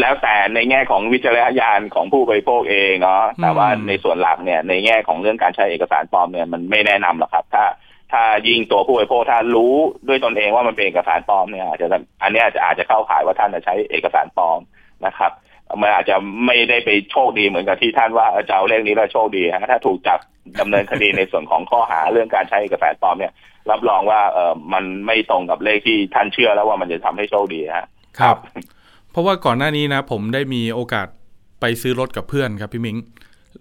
แล้วแต่ในแง่ของวิจารณญาณของผู้บริโภคเองเนาะแต่ว่าในส่วนหลักเนี่ยในแง่ของเรื่องการใช้เอกสารปลอมเนี่ยมันไม่แนะนำหรอกครับ ถ้าถ้ายิ่งตัวผู้บริโภคถ้ารู้ด้วยตนเองว่ามันเป็นเอกสารปลอมเนี่ยอาจจะอันนี้อาจจะอาจจะเข้าข่ายว่าท่านจะใช้เอกสารปลอมนะครับ มันอาจจะไม่ได้ไปโชคดีเหมือนกับที่ท่านว่าจะเอาเลขนี้แล้วโชคดีฮะถ้าถูกจับดำเนินคดีในส่วนของข้อหาเรื่องการใช้เอกสารปลอมเนี่ย รับรองว่าเออมันไม่ตรงกับเลขที่ท่านเชื่อแล้วว่ามันจะทำให้โชคดีฮะครับ เพราะว่าก่อนหน้านี้นะ ผมได้มีโอกาสไปซื้อรถกับเพื่อนครับพี่มิง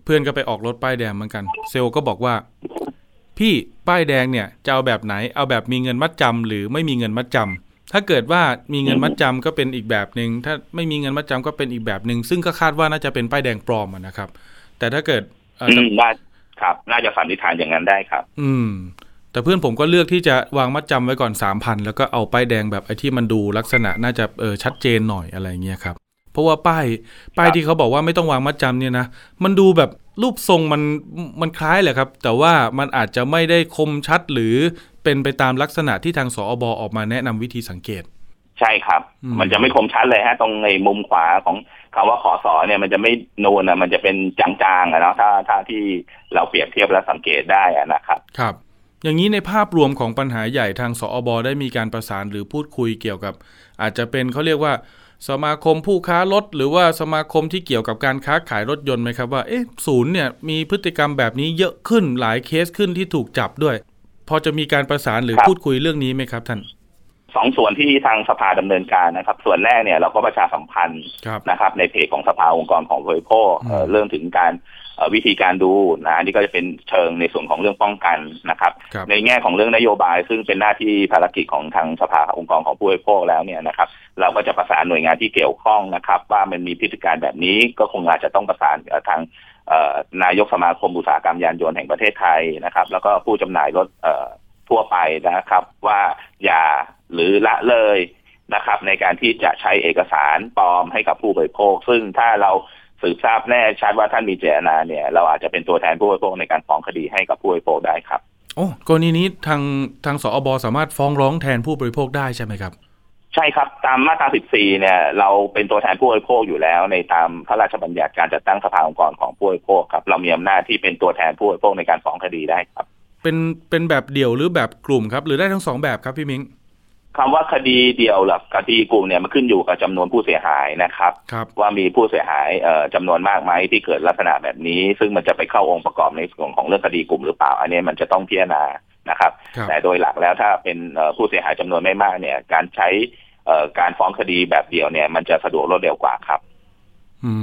เพื่อนก็ไปออกรถป้ายแดงเหมือนกัน เซลก็บอกว่า พี่ป้ายแดงเนี่ยจะเอาแบบไหน เอาแบบมีเงินมัดจำหรือไม่มีเงินมัดจำ ถ้าเกิดว่ามีเงินมัดจำก็เป็นอีกแบบหนึ่งถ้าไม่มีเงินมัดจำก็เป็นอีกแบบหนึ่งซึ่งก็คาดว่าน่าจะเป็นป้ายแดงปลอมนะครับ แต่ถ้าเกิดน่าครับ น่าจะสันนิษฐานอย่างนั้นได้ครับ อืม แต่เพื่อนผมก็เลือกที่จะวางมัดจำไว้ก่อนสามพันแล้วก็เอาป้ายแดงแบบไอ้ที่มันดูลักษณะน่าจะเออชัดเจนหน่อยอะไรเงี้ยครับ เพราะว่าป้าย ป้ายที่เขาบอกว่าไม่ต้องวางมัดจำเนี่ยนะมันดูแบบ รูปทรงมันมันคล้ายแหละครับ แต่ว่ามันอาจจะไม่ได้คมชัดหรือเป็นไปตามลักษณะที่ทางสอบออกมาแนะนำวิธีสังเกต ใช่ครับ มันจะไม่คมชัดเลยฮะ ตรงในมุมขวาของคำว่าขอสอเนี่ยมันจะไม่นูนอะมันจะเป็นจางๆอะเนาะถ้าถ้าที่เราเปรียบเทียบแล้วสังเกตได้อะนะครับครับ อย่างนี้ในภาพรวมของปัญหาใหญ่ทางสอบอได้มีการประสานหรือพูดคุยเกี่ยวกับ อาจจะเป็นเขาเรียกว่า สมาคมผู้ค้ารถ หรือว่าสมาคมที่เกี่ยวกับการค้าขายรถยนต์ไหมครับว่าเอ๊ะศูนย์เนี่ยมีพฤติกรรมแบบนี้เยอะขึ้นหลายเคสขึ้นที่ถูกจับด้วย พอจะมีการประสานหรือพูดคุยเรื่องนี้ไหมครับท่านสองส่วนที่ทางสภาดำเนินการนะครับ ส่วนแรกเนี่ยเราก็ประชาสัมพันธ์นะครับ ในเพจของสภาองค์กรของบริโภคเรื่องถึงการ วิธีการดูนะอันนี้ก็จะเป็นเชิงในส่วนของเรื่องป้องกันนะครับในแง่ของเรื่องนโยบาย ซึ่งเป็นหน้าที่ภารกิจของทางสภาองค์กรของผู้บริโภคแล้วเนี่ยนะครับ เราก็จะประสานหน่วยงานที่เกี่ยวข้องนะครับ ว่ามันมีพฤติการแบบนี้ก็คงอาจจะต้องประสานทางนายกสมาคมอุตสาหกรรมยานยนต์แห่งประเทศไทยนะครับ แล้วก็ผู้จำหน่ายรถทั่วไปนะครับ ว่าอย่าหรือละเลยนะครับ ในการที่จะใช้เอกสารปลอมให้กับผู้บริโภค ซึ่งถ้าเรา สืบทราบแน่ชัดว่าท่านมีเจตนาเนี่ย เราอาจจะเป็นตัวแทนผู้บริโภคในการฟ้องคดีให้กับผู้บริโภคได้ครับ โอ้กรณีนี้ทางทางสอบสามารถฟ้องร้องแทนผู้บริโภคได้ใช่ไหมครับใช่ครับ ตามมาตรา 14 เนี่ย เราเป็นตัวแทนผู้บริโภคอยู่แล้ว ในตามพระราชบัญญัติการจัดตั้งสภาองค์กรของผู้บริโภคครับ เรามีอำนาจที่เป็นตัวแทนผู้บริโภคในการฟ้องคดีได้ครับ เป็นเป็นแบบเดี่ยวหรือแบบกลุ่มครับ หรือได้ทั้งสองแบบครับพี่มิง คำว่าคดีเดียวหรือคดีกลุ่มเนี่ยมันขึ้นอยู่กับจำนวนผู้เสียหายนะครับรบว่ามีผู้เสียหายเอ่อจำนวนมากไหมที่เกิดลักษณะแบบนี้ ซึ่งมันจะไปเข้าองค์ประกอบในส่วนของเรื่องคดีกลุ่มหรือเปล่า อันนี้มันจะต้องพิจารณานะครับแต่โดยหลักแล้วถ้าเป็นผู้เสียหายจำนวนไม่มากเนี่ย การใช้การฟ้องคดีแบบเดียวเนี่ย มันจะสะดวกรวดเร็วกว่าครับ อื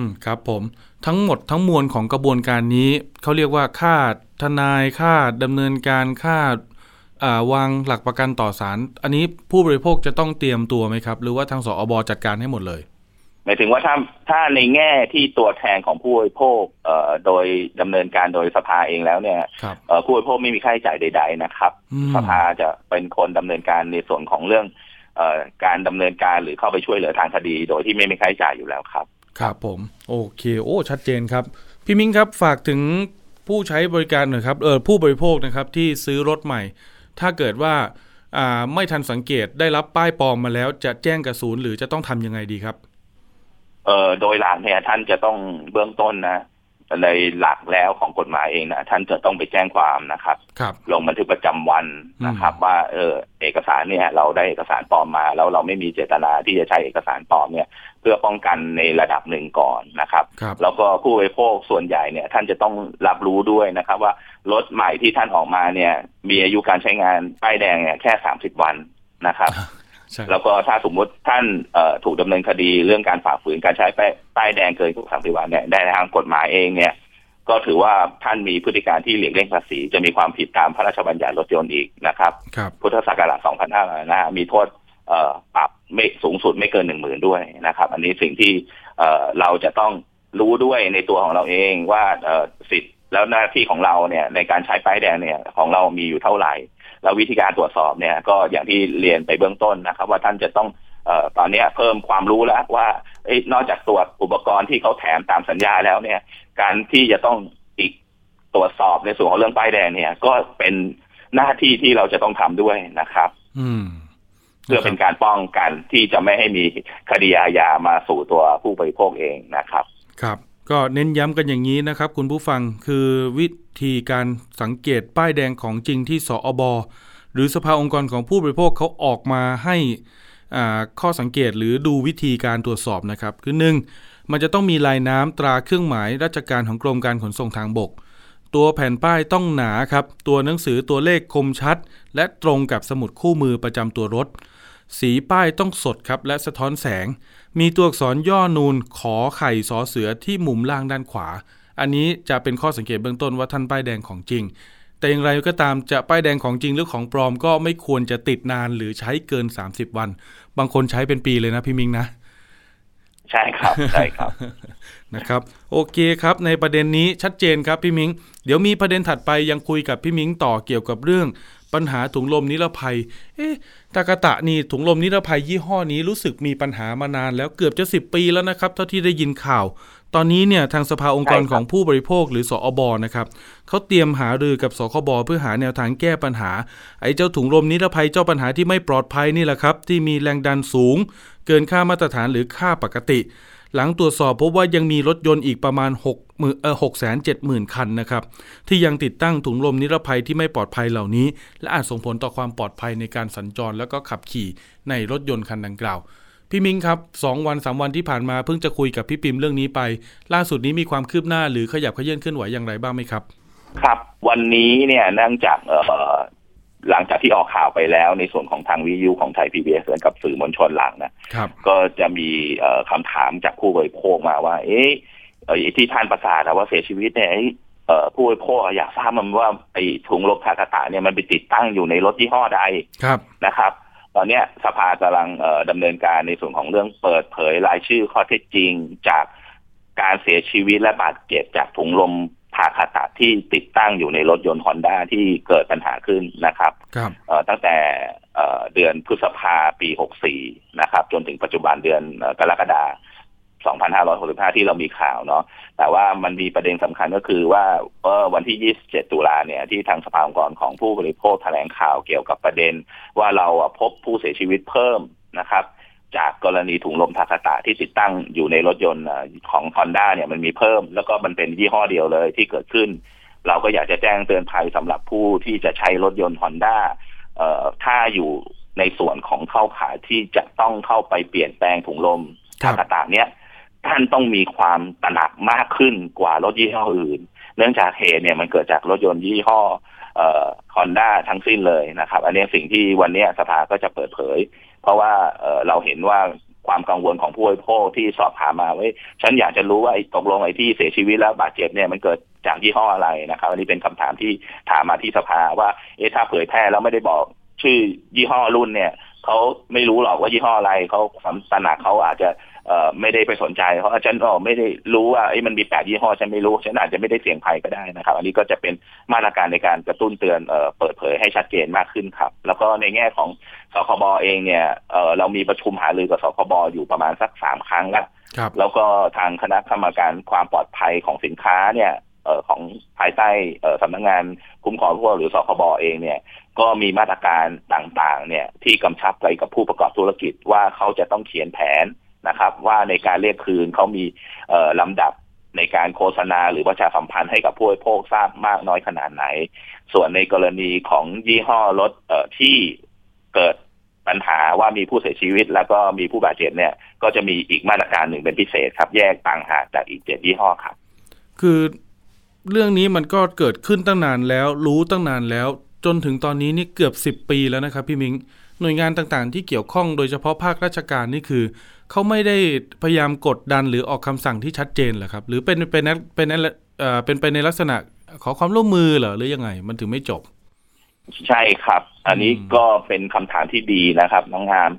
มครับผมทั้งหมดทั้งมวลของกระบวนการนี้เขาเรียกว่าค่าทนายค่าดำเนินการค่า วางหลักประกันต่อสาร อันนี้ผู้บริโภคจะต้องเตรียมตัวไหมครับ หรือว่าทางสอบจัดการให้หมดเลยหมายถึงว่าถ้าถ้าในแง่ที่ตัวแทนของผู้บริโภคเอ่อโดยดำเนินการโดยสภาเองแล้วเนี่ยเอ่อผู้บริโภคไม่มีค่าใช้จ่ายใด ๆ นะครับ สภาจะเป็นคนดำเนินการในส่วนของเรื่องเอ่อการดำเนินการหรือเข้าไปช่วยเหลือทางคดี โดยที่ไม่มีค่าใช้จ่ายอยู่แล้วครับ ครับผมโอเคโอ้ชัดเจนครับ พี่มิ้งครับฝากถึงผู้ใช้บริการหน่อยครับเออผู้บริโภคนะครับที่ซื้อรถใหม่ ถ้าเกิดว่าไม่ทันสังเกตได้รับป้ายปลอมมาแล้วจะแจ้งกระสูนหรือจะต้องทำยังไงดีครับเอ่อโดยหลักเนี่ยท่านจะต้องเบื้องต้นนะในหลักแล้วของกฎหมายเองนะท่านจะต้องไปแจ้งความนะครับรบลงบันทึกประจำวันนะครับ ว่าเออเอกสารเนี่ย เราได้เอกสารปลอมมา แล้วเราไม่มีเจตนาที่จะใช้เอกสารปลอมเนี่ยเพื่อป้องกันในระดับหนึ่งก่อนนะครับรบแล้วก็ผู้บริโภคส่วนใหญ่เนี่ยท่านจะต้องรับรู้ด้วยนะครับว่ารถใหม่ที่ท่านออกมาเนี่ย มีอายุการใช้งานป้ายแดงเนี่ยแค่สามสิบวันนะครับแล้วก็ถ้าสมมุติท่านถูกดำเนินคดีเรื่องการฝ่าฝืนการใช้ป้ายแดงเกินสามสิบวันเนี่ยได้ทางกฎหมายเองเนี่ย ก็ถือว่าท่านมีพฤติการที่เหลียกเล่นภาษี จะมีความผิดตามพระราชบัญญัติรถยนต์อีกนะครับ พุทธศักราช 2500นะมีโทษปรับ ไม่สูงสุดไม่เกินหนึ่งหมื่นด้วยนะครับ อันนี้สิ่งที่เราจะต้องรู้ด้วยในตัวของเราเองว่าสิทธิ์แล้วหน้าที่ของเราเนี่ยในการใช้ป้ายแดงเนี่ยของเรามีอยู่เท่าไหร่ แล้ววิธีการตรวจสอบเนี่ยก็อย่างที่เรียนไปเบื้องต้นนะครับ ว่าท่านจะต้องออตอนนี้เพิ่มความรู้แล้วว่านอกจากตรวจอุปกรณ์ที่เขาแถมตามสัญญาแล้วเนี่ย การที่จะต้องอีกตรวจสอบในส่วนของเรื่องป้ายแดงเนี่ย ก็เป็นหน้าที่ที่เราจะต้องทำด้วยนะครับ อืม เพื่อเป็นการป้องกันที่จะไม่ให้มีคดีอาญามาสู่ตัวผู้บริโภคเองนะครับ ครับก็เน้นย้ำกันอย่างนี้นะครับ คุณผู้ฟังคือวิธีการสังเกตป้ายแดงของจริงที่สอบอหรือสภาองค์กรของผู้บริโภคเขาออกมาให้ข้อสังเกตหรือดูวิธีการตรวจสอบนะครับ คือหนึ่งมันจะต้องมีลายน้ำตราเครื่องหมายราชการของกรมการขนส่งทางบก ตัวแผ่นป้ายต้องหนาครับ ตัวหนังสือตัวเลขคมชัด และตรงกับสมุดคู่มือประจำตัวรถ สีป้ายต้องสดครับและสะท้อนแสง มีตัวอักษรย่อนูนขอไข่สอเสือที่มุมล่างด้านขวา อันนี้จะเป็นข้อสังเกตเบื้องต้นว่าท่านป้ายแดงของจริง แต่อย่างไรก็ตามจะป้ายแดงของจริงหรือของปลอมก็ไม่ควรจะติดนานหรือใช้เกิน 30 วัน บางคนใช้เป็นปีเลยนะพี่มิงนะใช่ครับใช่ครับนะครับ โอเคครับ ในประเด็นนี้ชัดเจนครับพี่มิง เดี๋ยวมีประเด็นถัดไปยังคุยกับพี่มิงต่อเกี่ยวกับเรื่อง ปัญหาถุงลมนิรภัย เอ๊ะตากะตะนี่ถุงลมนิรภัยยี่ห้อนี้รู้สึกมีปัญหามานานแล้วเกือบจะสิบปีแล้วนะครับ เท่าที่ได้ยินข่าว ตอนนี้เนี่ยทางสภาองค์กรของผู้บริโภคหรือสอบอนะครับเขาเตรียมหารือกับสคบเพื่อหาแนวทางแก้ปัญหา ไอ้เจ้าถุงลมนิรภัยเจ้าปัญหาที่ไม่ปลอดภัยนี่แหละครับ ที่มีแรงดันสูง เกินค่ามาตรฐานหรือค่าปกติ หลังตรวจสอบพบว่ายังมีรถยนต์อีกประมาณ6มื่นเออหกแสนเจ็ดหมื่นคันนะครับ ที่ยังติดตั้งถุงลมนิรภัยที่ไม่ปลอดภัยเหล่านี้ และอาจส่งผลต่อความปลอดภัยในการสัญจร แล้วก็ขับขี่ในรถยนต์คันดังกล่าวพี่มิงครับสองวันสามวันที่ผ่านมาเพิ่งจะคุยกับพี่ปิมเรื่องนี้ไป ล่าสุดนี้มีความคืบหน้าหรือขยับขยื่นเคลื่อนไหวอย่างไรบ้างไหมครับ ครับ วันนี้เนี่ยเนื่องจากเอ่อ หลังจากที่ออกข่าวไปแล้ว ในส่วนของทางวิทยุของไทยพีบีเอสกับสื่อมวลชนหลังนะครับก็จะมีคำถามจากผู้บริโภคมาว่า เอ๊ะที่ท่านประสาทว่าเสียชีวิตเนี่ยผู้บริโภคอยากทราบมันว่าไอ้ถุงลมทากาตะเนี่ยมันไปติดตั้งอยู่ในรถยี่ห้อใดนะครับ ตอนนี้สภากำลังดำเนินการในส่วนของเรื่องเปิดเผยรายชื่อข้อเท็จจริงจากการเสียชีวิตและบาดเจ็บจากถุงลม ผ่าคาตะที่ติดตั้งอยู่ในรถยนต์ฮอนด้าที่เกิดปัญหาขึ้นนะครับครับตั้งแต่เดือนพฤษภาปี 64 นะครับ จนถึงปัจจุบันเดือนกรกฎา2565 ที่เรามีข่าวเนาะ แต่ว่ามันมีประเด็นสำคัญก็คือว่าวันที่ 27 ตุลาเนี่ย ที่ทางสภาองค์กรของผู้บริโภคแถลงข่าวเกี่ยวกับประเด็น ว่าเราพบผู้เสียชีวิตเพิ่มนะครับ จากกรณีถุงลมทากาตะที่ติดตั้งอยู่ในรถยนต์ของฮอนด้าเนี่ยมันมีเพิ่ม แล้วก็มันเป็นยี่ห้อเดียวเลยที่เกิดขึ้น เราก็อยากจะแจ้งเตือนภัยสำหรับผู้ที่จะใช้รถยนต์ฮอนด้าถ้าอยู่ในส่วนของเข้าขายที่จะต้องเข้าไปเปลี่ยนแปลงถุงลมทากาตะเนี้ยท่านต้องมีความตระหนักมากขึ้นกว่ารถยี่ห้ออื่น เนื่องจากเหตุเนี่ยมันเกิดจากรถยนต์ยี่ห้อเอ่อฮอนด้าทั้งสิ้นเลยนะครับ อันนี้สิ่งที่วันนี้สภาก็จะเปิดเผย เพราะว่าเเราเห็นว่าความกังวลของผู้บริโภคที่สอบถามมาไว้ ฉันอยากจะรู้ว่าตกลงไอ้ที่เสียชีวิตแล้วบาดเจ็บเนี่ยมันเกิดจากยี่ห้ออะไรนะครับ อันนี้เป็นคำถามที่ถามมาที่สภาว่า เอ๊ะถ้าเผยแพร่แล้วไม่ได้บอกชื่อยี่ห้อรุ่นเนี่ยเขาไม่รู้หรอกว่ายี่ห้ออะไรเขาความตระหนักเขาอาจจะ ไม่ได้ไปสนใจ เพราะฉันก็ไม่ได้รู้ว่าไอ้มันมีแปดยี่ห้อฉันไม่รู้ฉันอาจจะไม่ได้เสี่ยงภัยก็ได้นะครับ อันนี้ก็จะเป็นมาตรการในการกระตุ้นเตือนเอ่อเปิดเผยให้ชัดเจนมากขึ้นครับ แล้วก็ในแง่ของสคบเองเนี่ยเอ่อเรามีประชุมหารือกับสคบอยู่ประมาณสักสามครั้งแล้วแล้วก็ทางคณะกรรมการความปลอดภัยของสินค้าเนี่ยเอ่อของภายใต้เอ่อสำนักงงานคุ้มครองผู้หรือสคบเองเนี่ยก็มีมาตรการต่างๆเนี่ยที่กำชับไปกับผู้ประกอบธุรกิจว่าเขาจะต้องเขียนแผน นะครับ ว่าในการเรียกคืนเขามีลำดับในการโฆษณาหรือประชาสัมพันธ์ให้กับผู้บริโภคทราบมากน้อยขนาดไหน ส่วนในกรณีของยี่ห้อรถที่เกิดปัญหาว่ามีผู้เสียชีวิต แล้วก็มีผู้บาดเจ็บเนี่ย ก็จะมีอีกมาตรการหนึ่งเป็นพิเศษครับ แยกต่างหากจากอีกเจ็ดยี่ห้อครับ คือเรื่องนี้มันก็เกิดขึ้นตั้งนานแล้ว รู้ตั้งนานแล้ว จนถึงตอนนี้นี่เกือบสิบปีแล้วนะครับพี่มิงหน่วยงานต่างๆ ที่เกี่ยวข้องโดยเฉพาะภาคราชการนี่คือ เขาไม่ได้พยายามกดดันหรือออกคำสั่งที่ชัดเจนเหรอครับ หรือเป็นเป็นเป็นเอ่อเป็นไปในลักษณะขอความร่วมมือเหรอหรือยังไง มันถึงไม่จบ ใช่ครับ อันนี้ก็เป็นคำถามที่ดีนะครับน้องงาม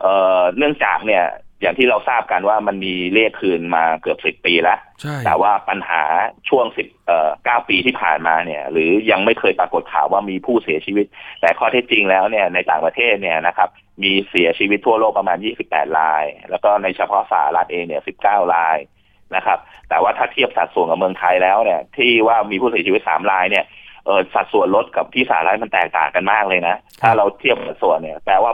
เอ่อเนื่องจากเนี่ย อย่างที่เราทราบกันว่ามันมีเลขคืนมาเกือบสิบปีแล้ว แต่ว่าปัญหาช่วงสิบเอ่อเก้าปีที่ผ่านมาเนี่ย หรือยังไม่เคยปรากฏข่าวว่ามีผู้เสียชีวิต แต่ข้อเท็จจริงแล้วเนี่ยในต่างประเทศเนี่ยนะครับ มีเสียชีวิตทั่วโลกประมาณ 28 ราย แล้วก็ในเฉพาะสหรัฐเองเนี่ย 19 รายนะครับ แต่ว่าถ้าเทียบสัดส่วนกับเมืองไทยแล้วเนี่ย ที่ว่ามีผู้เสียชีวิต 3 รายเนี่ยเออสัดส่วนลดกับที่สหรัฐมันแตกต่างกันมากเลยนะ ถ้าเราเทียบสัดส่วนเนี่ยแปลว่า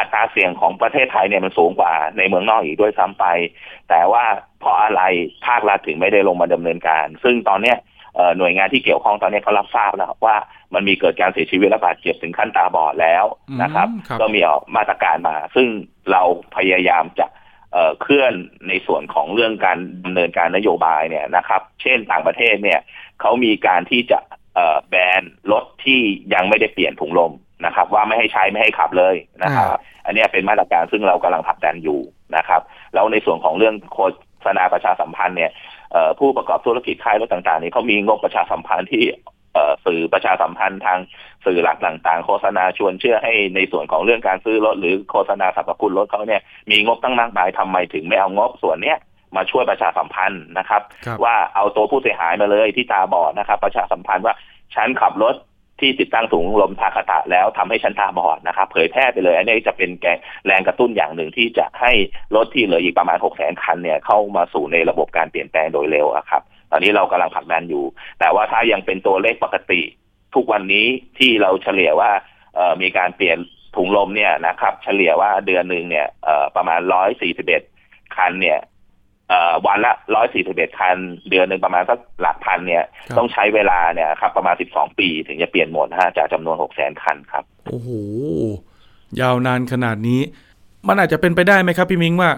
อัตราเสี่ยงของประเทศไทยเนี่ยมันสูงกว่าในเมืองนอกอีกด้วยซ้ำไป แต่ว่าเพราะอะไรภาครัฐถึงไม่ได้ลงมาดำเนินการ ซึ่งตอนเนี้ยหน่วยงานที่เกี่ยวข้องตอนนี้เขารับทราบแล้วว่ามันมีเกิดการเสียชีวิตและบาดเจ็บถึงขั้นตาบอดแล้วนะครับ ก็มีออกมาตรการมา ซึ่งเราพยายามจะเคลื่อนในส่วนของเรื่องการดำเนินการนโยบายเนี่ยนะครับ เช่นต่างประเทศเนี่ยเขามีการที่จะแบนรถที่ยังไม่ได้เปลี่ยนถุงลม นะครับ ว่าไม่ให้ใช้ไม่ให้ขับเลยนะครับ อันนี้เป็นมาตรการซึ่งเรากำลังผลักดันอยู่นะครับ แล้วในส่วนของเรื่องโฆษณาประชาสัมพันธ์เนี่ยผู้ประกอบธุรกิจค่ายรถต่างๆนี่เขามีงบประชาสัมพันธ์ที่สื่อประชาสัมพันธ์ทางสื่อหลักต่างๆ โฆษณาชวนเชื่อให้ในส่วนของเรื่องการซื้อรถหรือโฆษณาสรรพคุณรถเขาเนี่ยมีงบตั้งมากมายทำไมถึงไม่เอางบส่วนเนี้ยมาช่วยประชาสัมพันธ์นะครับว่าเอาตัวผู้เสียหายมาเลยที่ตาบอดนะครับ ประชาสัมพันธ์ว่าฉันขับรถ ที่ติดตั้งถุงลมทาคาตะแล้วทำให้ฉันตาบอดนะครับเผยแพร่ไปเลย อันนี้จะเป็นแรงกระตุ้นอย่างหนึ่งที่จะให้รถที่เหลืออีกประมาณหกแสนคันเนี่ยเข้ามาสู่ในระบบการเปลี่ยนแปลงโดยเร็วครับตอนนี้เรากำลังผลักดันอยู่ แต่ว่าถ้ายังเป็นตัวเลขปกติ ทุกวันนี้ที่เราเฉลี่ยว่ามีการเปลี่ยนถุงลมเนี่ยนะครับ เฉลี่ยว่าเดือนหนึ่งเนี่ยประมาณร้อยสี่สิบเอ็ดคันเนี่ย วันละร้อยสี่สิบเอ็ดคัน เดือนหนึ่งประมาณสักหลักพันเนี่ย ต้องใช้เวลาเนี่ยครับประมาณสิบสองปีถึงจะเปลี่ยนหมดฮะจากจำนวนหกแสนคันครับ โอ้โห ยาวนานขนาดนี้ มันอาจจะเป็นไปได้ไหมครับพี่มิงว่า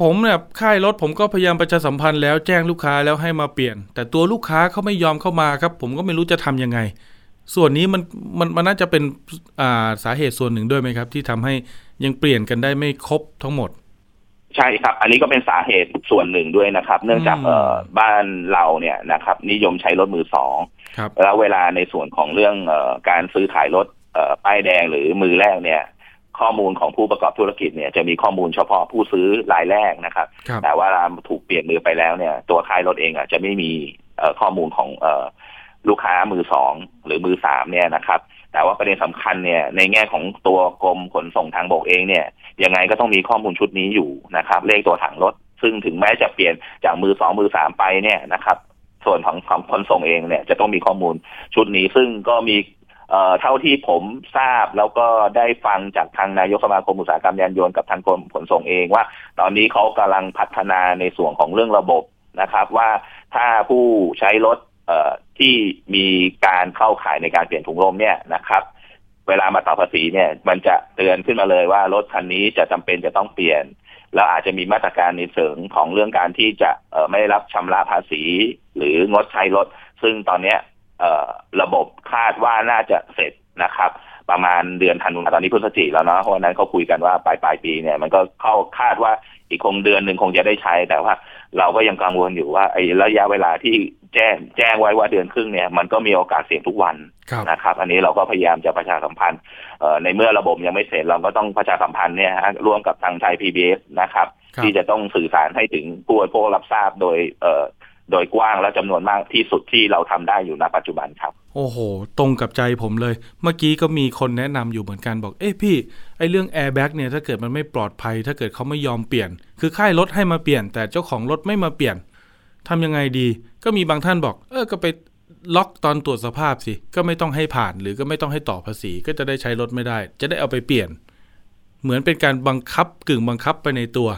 ผมเนี่ยค่ายรถผมก็พยายามประชาสัมพันธ์แล้วแจ้งลูกค้าแล้วให้มาเปลี่ยน แต่ตัวลูกค้าเขาไม่ยอมเข้ามาครับ ผมก็ไม่รู้จะทํำยังไง ส่วนนี้มันมันมันน่าจะเป็นอ่าสาเหตุส่วนหนึ่งด้วยไหมครับ ที่ทำให้ยังเปลี่ยนกันได้ไม่ครบทั้งหมด ใช่ครับ อันนี้ก็เป็นสาเหตุส่วนหนึ่งด้วยนะครับ เนื่องจากเออบ้านเราเนี่ยนะครับ นิยมใช้รถมือสองแล้วเวลาในส่วนของเรื่องเอการซื้อขายรถเอป้ายแดงหรือมือแรกเนี่ยข้อมูลของผู้ประกอบธุรกิจเนี่ยจะมีข้อมูลเฉพาะผู้ซื้อรายแรกนะครับ แต่ว่าถูกเปลี่ยนมือไปแล้วเนี่ย ตัวค่ายรถเองอะจะไม่มีข้อมูลของลูกค้ามือสองหรือมือสามเนี่ยนะครับ แต่ว่าประเด็นสำคัญเนี่ยในแง่ของตัวกรมขนส่งทางบกเองเนี่ยยังไงก็ต้องมีข้อมูลชุดนี้อยู่นะครับ เลขตัวถังรถ ซึ่งถึงแม้จะเปลี่ยนจากมือสองมือสามไปเนี่ยนะครับ ส่วนของของคนส่งเองเนี่ยจะต้องมีข้อมูลชุดนี้ซึ่งก็มีเอ่อเท่าที่ผมทราบแล้วก็ได้ฟังจากทางนายกสมาคมอุตสาหกรรมยานยนต์กับทางกรมขนส่งเองว่า ตอนนี้เขากำลังพัฒนาในส่วนของเรื่องระบบนะครับ ว่าถ้าผู้ใช้รถ ที่มีการเข้าขายในการเปลี่ยนถุงลมเนี่ยนะครับ เวลามาต่อภาษีเนี่ย มันจะเตือนขึ้นมาเลยว่ารถคันนี้จะจำเป็นจะต้องเปลี่ยน แล้วอาจจะมีมาตรการในเสริมของเรื่องการที่จะไม่รับชำระภาษี หรืองดใช้รถ ซึ่งตอนเนี้ยระบบคาดว่าน่าจะเสร็จนะครับ ประมาณเดือนธันวาตอนนี้พฤศจิกแล้วเนาะเพราะนั้นเขาคุยกันว่าปลายปลายปีเนี่ยมันก็เข้าคาดว่าอีกคงเดือนหนึ่งคงจะได้ใช้แต่ว่า เราก็ยังกังวลอยู่ว่าไอ้ระยะเวลาที่แจ้งแจ้งไว้ว่าเดือนครึ่งเนี่ยมันก็มีโอกาสเสี่ยงทุกวันนะครับ อันนี้เราก็พยายามจะประชาสัมพันธ์ในเมื่อระบบยังไม่เสร็จเราก็ต้องประชาสัมพันธ์เนี่ยฮะร่วมกับทางไทยพีบีนะครับ ที่จะต้องสื่อสารให้ถึงผู้บริโภครับทราบโดยเอ่อ โดยกว้างและจำนวนมากที่สุดที่เราทำได้อยู่ณปัจจุบันครับ โอ้โห ตรงกับใจผมเลย เมื่อกี้ก็มีคนแนะนำอยู่เหมือนกันบอก เอ้พี่ไอ้เรื่องแอร์แบ็กเนี่ยถ้าเกิดมันไม่ปลอดภัย ถ้าเกิดเขาไม่ยอมเปลี่ยน คือค่ายรถให้มาเปลี่ยน แต่เจ้าของรถไม่มาเปลี่ยนทำยังไงดี ก็มีบางท่านบอก เออก็ไปล็อกตอนตรวจสภาพสิ ก็ไม่ต้องให้ผ่านหรือก็ไม่ต้องให้ต่อภาษี ก็จะได้ใช้รถไม่ได้ จะได้เอาไปเปลี่ยน เหมือนเป็นการบังคับกึ่งบังคับไปในตัว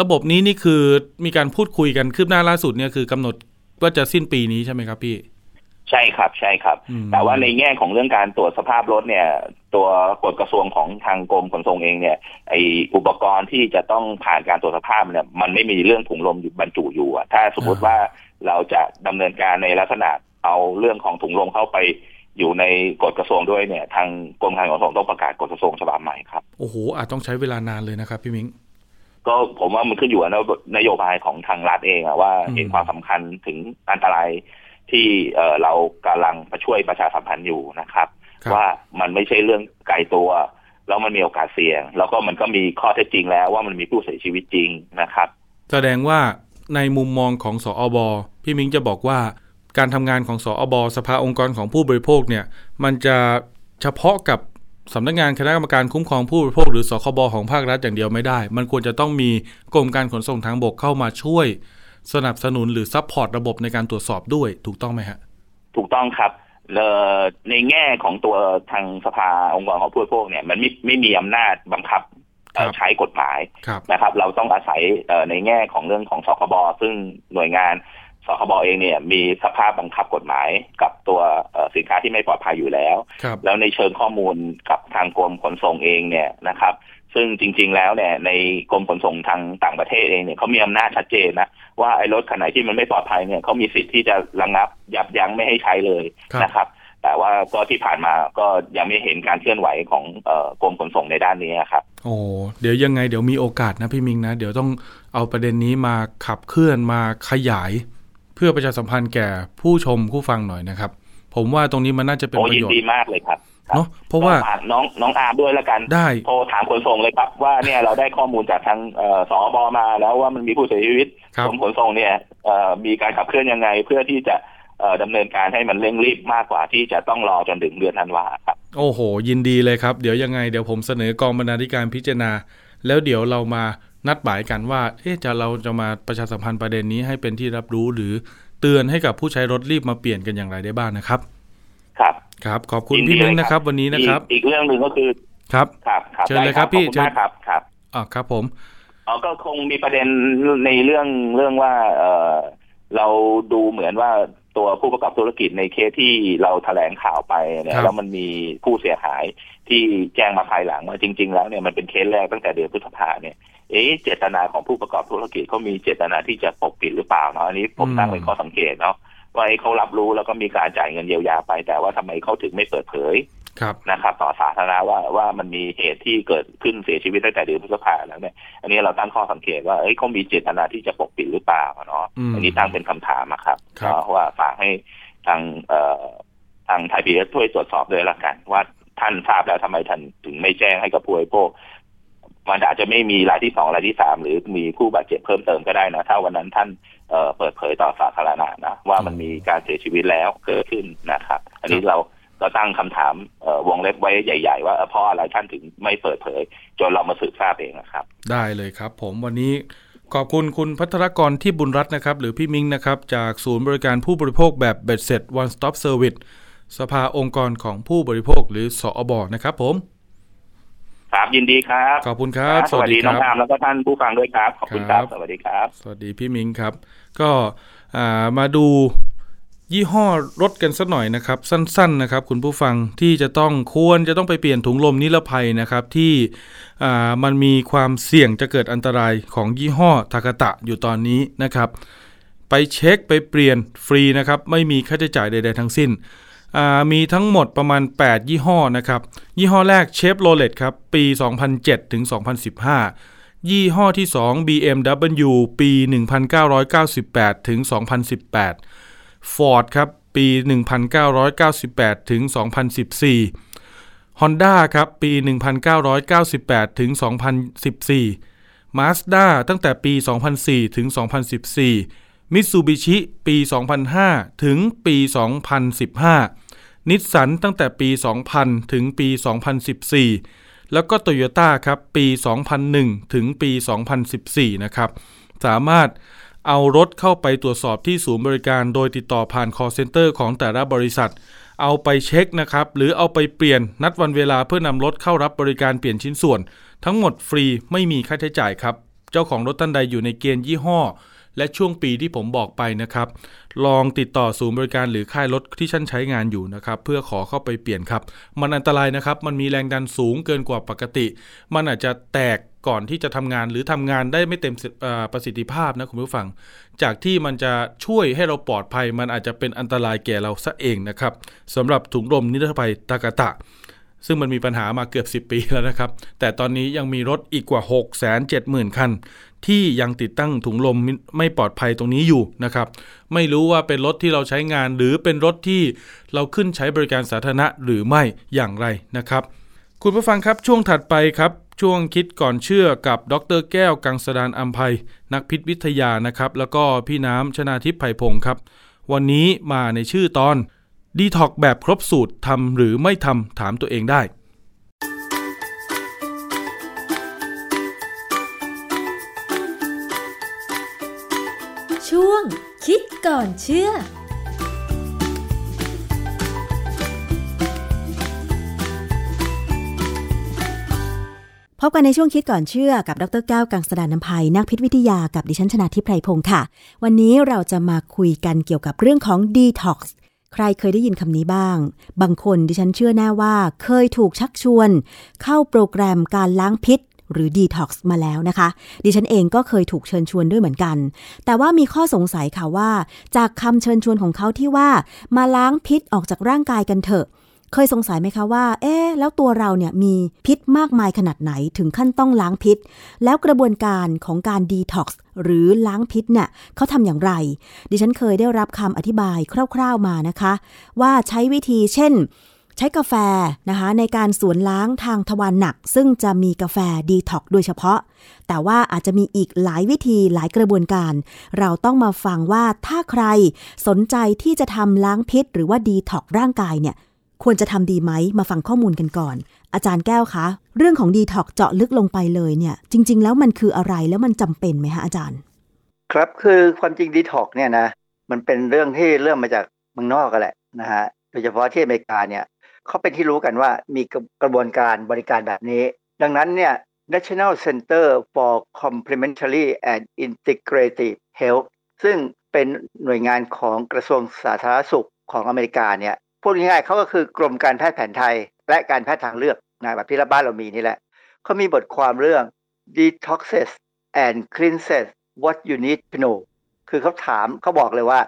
ระบบนี้นี่คือมีการพูดคุยกันคืบหน้าล่าสุดเนี่ยคือกำหนดว่าจะสิ้นปีนี้ใช่ไหมครับพี่ใช่ครับใช่ครับ แต่ว่าในแง่ของเรื่องการตรวจสภาพรถเนี่ย ตัวกฎกระทรวงของทางกรมขนส่งเองเนี่ยไออุปกรณ์ที่จะต้องผ่านการตรวจสภาพเนี่ยมันไม่มีเรื่องถุงลมอยู่บรรจุอยู่อะถ้าสมมติว่าเราจะดำเนินการในลักษณะเอาเรื่องของถุงลมเข้าไปอยู่ในกฎกระทรวงด้วยเนี่ย ทางกรมการขนส่งต้องประกาศกฎกระทรวงฉบับใหม่ครับโอ้โหอาจต้องใช้เวลานานเลยนะครับพี่มิ้ง ก็ผมว่ามันขึ้นอยู่กับนโยบายของทางรัฐเองอะว่าเห็นความสำคัญถึงอันตรายที่เออเรากำลังช่วยประชาสัมพันธ์อยู่นะครับ ว่ามันไม่ใช่เรื่องไกลตัว แล้วมันมีโอกาสเสี่ยง แล้วก็มันก็มีข้อเท็จจริงแล้วว่ามันมีผู้เสียชีวิตจริงนะครับ แสดงว่าในมุมมองของสออบพี่มิ้งจะบอกว่าการทำงานของสอบ.สภาองค์กรของผู้บริโภคเนี่ย มันจะเฉพาะกับ สำนักงานคณะกรรมการคุ้มครองผู้บริโภคหรือสคบ.ของภาครัฐอย่างเดียวไม่ได้ มันควรจะต้องมีกรมการขนส่งทางบกเข้ามาช่วย สนับสนุนหรือ support ระบบในการตรวจสอบด้วย ถูกต้องไหมฮะ ถูกต้องครับในแง่ของตัวทางสภาองค์กรของผู้บริโภคเนี่ยมันไม่ไม่มีอำนาจบังคับใช้กฎหมายนะครับ เราต้องอาศัยในแง่ของเรื่องของสคบซึ่งหน่วยงาน สคบเองเนี่ยมีสภาพบังคับกฎหมายกับตัวสินค้าที่ไม่ปลอดภัยอยู่แล้ว แล้วในเชิงข้อมูลกับทางกรมขนส่งเองเนี่ยนะครับ ซึ่งจริง ๆ แล้วเนี่ยในกรมขนส่งทางต่างประเทศเองเนี่ยเขามีอำนาจชัดเจนนะว่าไอ้รถคันไหนที่มันไม่ปลอดภัยเนี่ยเขามีสิทธิ์ที่จะระงับยับยั้งไม่ให้ใช้เลยนะครับแต่ว่าก็ที่ผ่านมาก็ยังไม่เห็นการเคลื่อนไหวของกรมขนส่งในด้านนี้ครับ โอ้เดี๋ยวยังไงเดี๋ยวมีโอกาสนะพี่มิงนะ เดี๋ยวต้องเอาประเด็นนี้มาขับเคลื่อนมาขยาย เพื่อประชาสัมพันธ์แก่ผู้ชมผู้ฟังหน่อยนะครับ ผมว่าตรงนี้มันน่าจะเป็นประโยชน์ดีมากเลยครับเนาะเพราะว่าน้องน้องอาด้วยละกันได้โทรถามขนส่งเลยครับ ว่าเนี่ยเราได้ข้อมูลจากทางสอบมาแล้วว่ามันมีผู้เสียชีวิตกรมขนส่งเนี่ยมีการขับเคลื่อนยังไง เพื่อที่จะดำเนินการให้มันเร่งรีบมากกว่าที่จะต้องรอจนถึงเดือนธันวาครับโอ้โห ยินดีเลยครับ เดี๋ยวยังไงเดี๋ยวผมเสนอกองบรรณาธิการพิจารณา แล้วเดี๋ยวเรามา นัดหมายกันว่า เอ๊ะจะเราจะมาประชาสัมพันธ์ประเด็นนี้ให้เป็นที่รับรู้หรือเตือนให้กับผู้ใช้รถรีบมาเปลี่ยนกันอย่างไรได้บ้างนะครับ ครับ ครับ ขอบคุณพี่มิ้งนะครับ วันนี้นะครับ อีกเรื่องหนึ่งก็คือครับครับครับเชิญเลยครับพี่เชิญครับครับอ๋อครับผมอ๋อก็คงมีประเด็นในเรื่องเรื่องว่าเออเราดูเหมือนว่าตัวผู้ประกอบธุรกิจในเคสที่เราแถลงข่าวไปเนี่ยแล้วมันมีผู้เสียหายที่แจ้งมาภายหลังว่าจริง ๆ แล้วเนี่ยมันเป็นเคสแรกตั้งแต่เดือนพฤษภาเนี่ย เอ๊ะเจตนาของผู้ประกอบธุรกิจเขามีเจตนาที่จะปกปิดหรือเปล่าเนาะอันนี้ผมตั้งเป็นข้อสังเกตเนาะว่าเขารับรู้แล้วก็มีการจ่ายเงินเยียวยาไป แต่ว่าทำไมเขาถึงไม่เปิดเผยครับนะครับ ต่อสาธารณะว่าว่ามันมีเหตุที่เกิดขึ้นเสียชีวิตตั้งแต่เดือนพฤษภาแล้วเนี่ยอันนี้เราตั้งข้อสังเกตว่าเอ้ยเขามีเจตนาที่จะปกปิดหรือเปล่าเนาะอืมอันนี้ตั้งเป็นคำถามอะครับครับเพราะว่าฝากให้ทางเอ่อทางไทยพีเอสช่วยตรวจสอบด้วยละกัน ว่าท่านทราบแล้วทำไมท่านถึงไม่แจ้งให้กับผู้บริโภค มันอาจจะไม่มีรายที่สองรายที่สามหรือมีผู้บาดเจ็บเพิ่มเติมก็ได้นะ ถ้าวันนั้นท่านเเปิดเผยต่อสาธารณะนะว่ามันมีการเสียชีวิตแล้วเกิดขึ้นนะครับ อันนี้เราเราตั้งคำถามวงเล็บไว้ใหญ่ ๆ ว่าเอ่อเพราะอะไรท่านถึงไม่เปิดเผย จนเรามาสืบทราบเองนะครับ ได้เลยครับ ผมวันนี้ขอบคุณคุณพัทรกรที่บุญรัตน์นะครับ หรือพี่มิงนะครับ จากศูนย์บริการผู้บริโภคแบบเบ็ดเสร็จ one stop service สภาองค์กรของผู้บริโภคหรือสอบอนะครับผม ครับยินดีครับ ขอบคุณครับ สวัสดีคน้รัองอามแล้วก็ท่านผู้ฟังด้วยครับ ขอบคุณครับ สวัสดีครับ สวัสดีพี่มิงครับ ก็อ่ามาดูยี่ห้อรถกันสักหน่อยนะครับ สั้นๆนะครับ คุณผู้ฟังที่จะต้องควรจะต้องไปเปลี่ยนถุงลมนิรภัยนะครับ ที่อ่ามันมีความเสี่ยงจะเกิดอันตรายของยี่ห้อทากาตะอยู่ตอนนี้นะครับ ไปเช็คไปเปลี่ยนฟรีนะครับ ไม่มีค่าใช้จ่ายใด ๆ ทั้งสิ้นอ่า มีทั้งหมดประมาณ 8 ยี่ห้อนะครับ ยี่ห้อแรกเชฟโรเลตครับ ปี 2007 ถึง 2015 ยี่ห้อที่ 2 BMW ปี 1998 ถึง 2018 Ford ครับ ปี 1998 ถึง 2014 Honda ครับ ปี 1998 ถึง 2014 Mazda ตั้งแต่ปี 2004 ถึง 2014 Mitsubishi ปี 2005 ถึงปี 2015 นิสสันตั้งแต่ปี 2000 ถึงปี 2014 แล้วก็โตโยต้าครับปี 2001 ถึงปี 2014 นะครับ สามารถเอารถเข้าไปตรวจสอบที่ศูนย์บริการโดยติดต่อผ่าน call center ของแต่ละบริษัท เอาไปเช็คนะครับ หรือเอาไปเปลี่ยนนัดวันเวลาเพื่อนำรถเข้ารับบริการเปลี่ยนชิ้นส่วน ทั้งหมดฟรีไม่มีค่าใช้จ่ายครับ เจ้าของรถท่านใดอยู่ในเกณฑ์ยี่ห้อ และช่วงปีที่ผมบอกไปนะครับ ลองติดต่อศูนย์บริการหรือค่ายรถที่ท่านใช้งานอยู่นะครับ เพื่อขอเข้าไปเปลี่ยนครับ มันอันตรายนะครับ มันมีแรงดันสูงเกินกว่าปกติ มันอาจจะแตกก่อนที่จะทำงานหรือทำงานได้ไม่เต็มประสิทธิภาพนะคุณผู้ฟัง จากที่มันจะช่วยให้เราปลอดภัย มันอาจจะเป็นอันตรายแก่เราซะเองนะครับสำหรับถุงลมนิรภัยตากาตะ ซึ่งมันมีปัญหามาเกือบ 10 ปีแล้วนะครับ แต่ตอนนี้ยังมีรถอีกกว่า 6 7 0 0 0 0 คัน ที่ยังติดตั้งถุงลมไม่ปลอดภัยตรงนี้อยู่นะครับ ไม่รู้ว่าเป็นรถที่เราใช้งาน หรือเป็นรถที่เราขึ้นใช้บริการสาธารณะหรือไม่อย่างไรนะครับ คุณผู้ฟังครับช่วงถัดไปครับช่วงคิดก่อนเชื่อกับดรแก้วกังสดานอัมภัย นักพิษวิทยานะครับ แล้วก็พี่น้ำชนาทิพย์ไผ่พงศ์ครับ วันนี้มาในชื่อตอน ดีท็อกแบบครบสูตรทำหรือไม่ทำถามตัวเองได้ ช่วงคิดก่อนเชื่อพบกันในช่วงคิดก่อนเชื่อกับดรแก้วกังสดานนภัยนักพิษวิทยากับดิฉันชนาทิพไพรพงศ์ค่ะ วันนี้เราจะมาคุยกันเกี่ยวกับเรื่องของ Detox ใครเคยได้ยินคำนี้บ้าง บางคนดิฉันเชื่อแน่ว่า เคยถูกชักชวน เข้าโปรแกรมการล้างพิษหรือดีท็อกซ์มาแล้วนะคะ ดิฉันเองก็เคยถูกเชิญชวนด้วยเหมือนกัน แต่ว่ามีข้อสงสัยค่ะว่า จากคำเชิญชวนของเขาที่ว่า มาล้างพิษออกจากร่างกายกันเถอะ เคยสงสัยไหมคะว่า เอ๊แล้วตัวเราเนี่ยมีพิษมากมายขนาดไหนถึงขั้นต้องล้างพิษ แล้วกระบวนการของการดีท็อกซ์หรือล้างพิษเนี่ยเขาทำอย่างไร ดิฉันเคยได้รับคำอธิบายคร่าวๆมานะคะ ว่าใช้วิธีเช่น ใช้กาแฟนะคะในการสวนล้างทางทวารหนัก ซึ่งจะมีกาแฟดีท็อกซ์โดยเฉพาะ แต่ว่าอาจจะมีอีกหลายวิธีหลายกระบวนการ เราต้องมาฟังว่าถ้าใครสนใจที่จะทำล้างพิษ หรือว่าดีท็อกซ์ร่างกายเนี่ย ควรจะทำดีไหมมาฟังข้อมูลกันก่อน อาจารย์แก้วคะ เรื่องของดีท็อกเจาะลึกลงไปเลยเนี่ย จริง ๆ แล้วมันคืออะไรแล้วมันจำเป็นไหมคะอาจารย์ ครับคือความจริงดีท็อกเนี่ยนะมันเป็นเรื่องที่เริ่มมาจากเมืองนอกกันแหละนะฮะโดยเฉพาะที่อเมริกาเนี่ยเขาเป็นที่รู้กันว่ามีกระบวนการบริการแบบนี้ ดังนั้นเนี่ย National Center for Complementary and Integrative Health ซึ่งเป็นหน่วยงานของกระทรวงสาธารณสุขของอเมริกาเนี่ย พูดง่ายๆเขาก็คือกรมการแพทย์แผนไทย และการแพทย์ทางเลือกนะแบบที่บ้านเรามีนี่แหละเขามีบทความเรื่อง detoxes and cleanses what you need to know คือเขาถามเขาบอกเลยว่า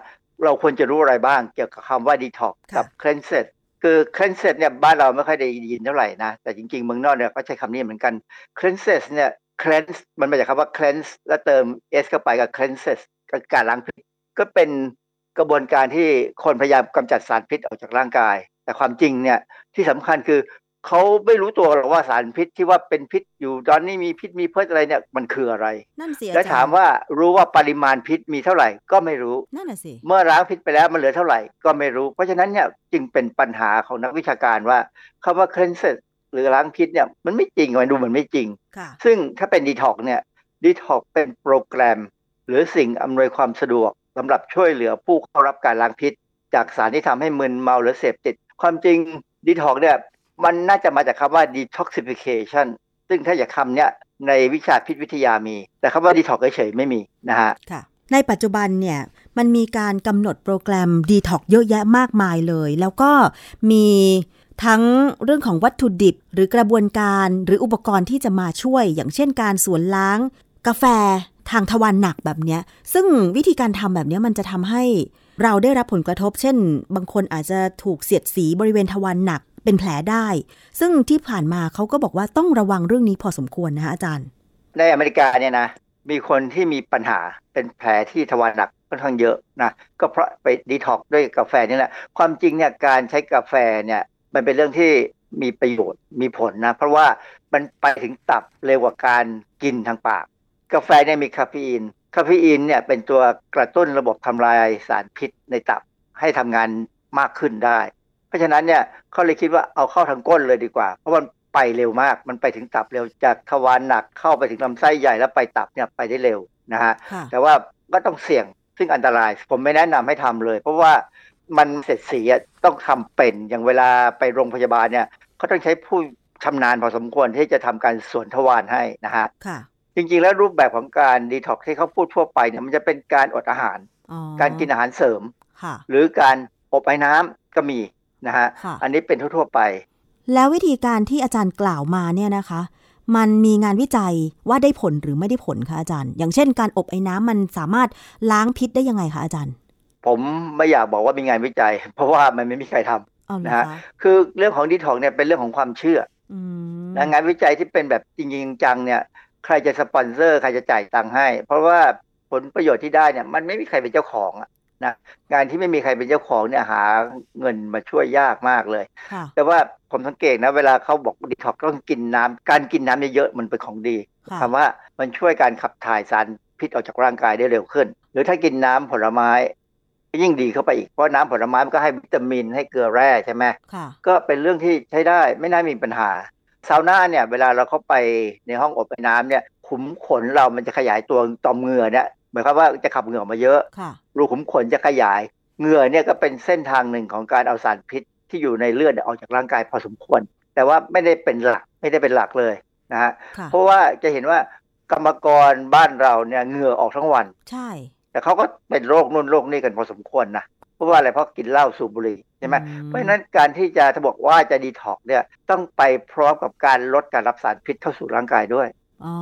เราควรจะรู้อะไรบ้างเกี่ยวกับคำว่า detox กับ cleanses คือ cleanses เนี่ยบ้านเราไม่ค่อยได้ยินเท่าไหร่นะ แต่จริงๆเมืองนอกเนี่ยก็ใช้คำนี้เหมือนกัน cleanses เนี่ย cleanse มันมาจากคำว่า cleanse แล้วเติม s เข้าไปกับ cleanses ก็การล้างพิษก็เป็น กระบวนการที่คนพยายามกำจัดสารพิษออกจากร่างกาย แต่ความจริงเนี่ยที่สำคัญคือเขาไม่รู้ตัวหรอกว่าสารพิษที่ว่าเป็นพิษอยู่ตอนนี้มีพิษมีเพิษอะไรเนี่ยมันคืออะไรนั่นสิแล้วถามว่ารู้ว่าปริมาณพิษมีเท่าไหร่ก็ไม่รู้นั่นสิเมื่อล้างพิษไปแล้วมันเหลือเท่าไหร่ก็ไม่รู้ เพราะฉะนั้นเนี่ยจึงเป็นปัญหาของนักวิชาการว่าคำว่า cleanse หรือล้างพิษเนี่ยมันไม่จริงมันดูเหมือนไม่จริง ซึ่งถ้าเป็นดีท็อกซ์เนี่ยดีท็อกซ์เป็นโปรแกรม หรือสิ่งอำนวยความสะดวก สำหรับช่วยเหลือผู้เข้ารับการล้างพิษ จากสารที่ทำให้มึนเมาหรือเสพติด ความจริงดีท็อกซ์เนี่ยมันน่าจะมาจากคำว่า detoxification ซึ่งถ้าอยากคำเนี้ยในวิชาพิษวิทยามี แต่คำว่า detox เฉยๆไม่มีนะฮะค่ะในปัจจุบันเนี่ยมันมีการกำหนดโปรแกรม detox เยอะแยะมากมายเลย แล้วก็มีทั้งเรื่องของวัตถุดิบ หรือกระบวนการหรืออุปกรณ์ที่จะมาช่วย อย่างเช่นการสวนล้าง กาแฟ ทางทวารหนักแบบนี้ซึ่งวิธีการทำแบบนี้มันจะทำให้เราได้รับผลกระทบ เช่น บางคนอาจจะถูกเสียดสีบริเวณทวารหนักเป็นแผลได้ ซึ่งที่ผ่านมาเขาก็บอกว่าต้องระวังเรื่องนี้พอสมควรนะคะอาจารย์ ในอเมริกาเนี่ยนะ มีคนที่มีปัญหาเป็นแผลที่ทวารหนักค่อนข้างเยอะนะก็เพราะไปดีท็อกด้วยกาแฟนี่แหละ ความจริงเนี่ยการใช้กาแฟเนี่ยมันเป็นเรื่องที่มีประโยชน์มีผลนะ เพราะว่ามันไปถึงตับเร็วกว่าการกินทางปาก กาแฟเนี่ยมีคาเฟอีน คาเฟอีนเนี่ยเป็นตัวกระตุ้นระบบทำลายสารพิษในตับให้ทำงานมากขึ้นได้ เพราะฉะนั้นเนี่ยเขาเลยคิดว่าเอาเข้าทางก้นเลยดีกว่า เพราะมันไปเร็วมาก มันไปถึงตับเร็วจากทวารหนักเข้าไปถึงลำไส้ใหญ่แล้วไปตับเนี่ยไปได้เร็วนะฮะ แต่ว่าก็ต้องเสี่ยงซึ่งอันตราย ผมไม่แนะนำให้ทำเลย เพราะว่ามันเสร็จสีต้องทำเป็นอย่างเวลาไปโรงพยาบาลเนี่ยเขาต้องใช้ผู้ชำนาญพอสมควรที่จะทำการสวนทวารให้นะฮะ จริงๆ แล้วรูปแบบของการดีท็อกที่เขาพูดทั่วไปเนี่ยมันจะเป็นการอดอาหาร การกินอาหารเสริม หรือการอบไอ้น้ำก็มีนะฮะ อันนี้เป็นทั่วๆไป แล้ววิธีการที่อาจารย์กล่าวมาเนี่ยนะคะ มันมีงานวิจัยว่าได้ผลหรือไม่ได้ผลคะอาจารย์ อย่างเช่น การอบไอ้น้ำมันสามารถล้างพิษได้ยังไงคะอาจารย์ ผมไม่อยากบอกว่ามีงานวิจัย เพราะว่ามันไม่มีใครทำนะฮะ คือเรื่องของดีท็อกซ์เนี่ยเป็นเรื่องของความเชื่อนะงานวิจัยที่เป็นแบบจริงๆจังๆเนี่ย ใครจะสปอนเซอร์ใครจะจ่ายตังค์ให้ เพราะว่าผลประโยชน์ที่ได้เนี่ย มันไม่มีใครเป็นเจ้าของอะนะงานที่ไม่มีใครเป็นเจ้าของเนี่ยหาเงินมาช่วยยากมากเลย แต่ว่าผมสังเกตนะเวลาเขาบอกดีท็อกต้องกินน้ำการกินน้ำเยอะๆมันเป็นของดีคำว่ามันช่วยการขับถ่ายสารพิษออกจากร่างกายได้เร็วขึ้น หรือถ้ากินน้ำผลไม้ยิ่งดีเข้าไปอีก เพราะน้ำผลไม้มันก็ให้วิตามินให้เกลือแร่ใช่ไหมก็เป็นเรื่องที่ใช้ได้ไม่น่ามีปัญหา ซาวน่าเนี่ยเวลาเราเข้าไปในห้องอบไอ้น้ำเนี่ยขุมขนเรามันจะขยายตัวต่อมเหงื่อเนี่ยหมายความว่าจะขับเหงื่อมาเยอะรูขุมขนจะขยายเหงื่อเนี่ยก็เป็นเส้นทางหนึ่งของการเอาสารพิษที่อยู่ในเลือดออกจากร่างกายพอสมควร แต่ว่าไม่ได้เป็นหลักไม่ได้เป็นหลักเลยนะฮะเพราะว่าจะเห็นว่ากรรมกรบ้านเราเนี่ยเหงื่อออกทั้งวัน ใช่ แต่เขาก็เป็นโรคนู่นโรคนี่กันพอสมควรนะ เพราะว่าอะไรเพราะกินเหล้าสูบบุหรี่ใช่ไหมเพราะฉะนั้นการที่จะถ้าบอกว่าจะดีท็อกเนี่ยต้องไปพร้อมกับการลดการรับสารพิษเข้าสู่ร่างกายด้วยอ๋อ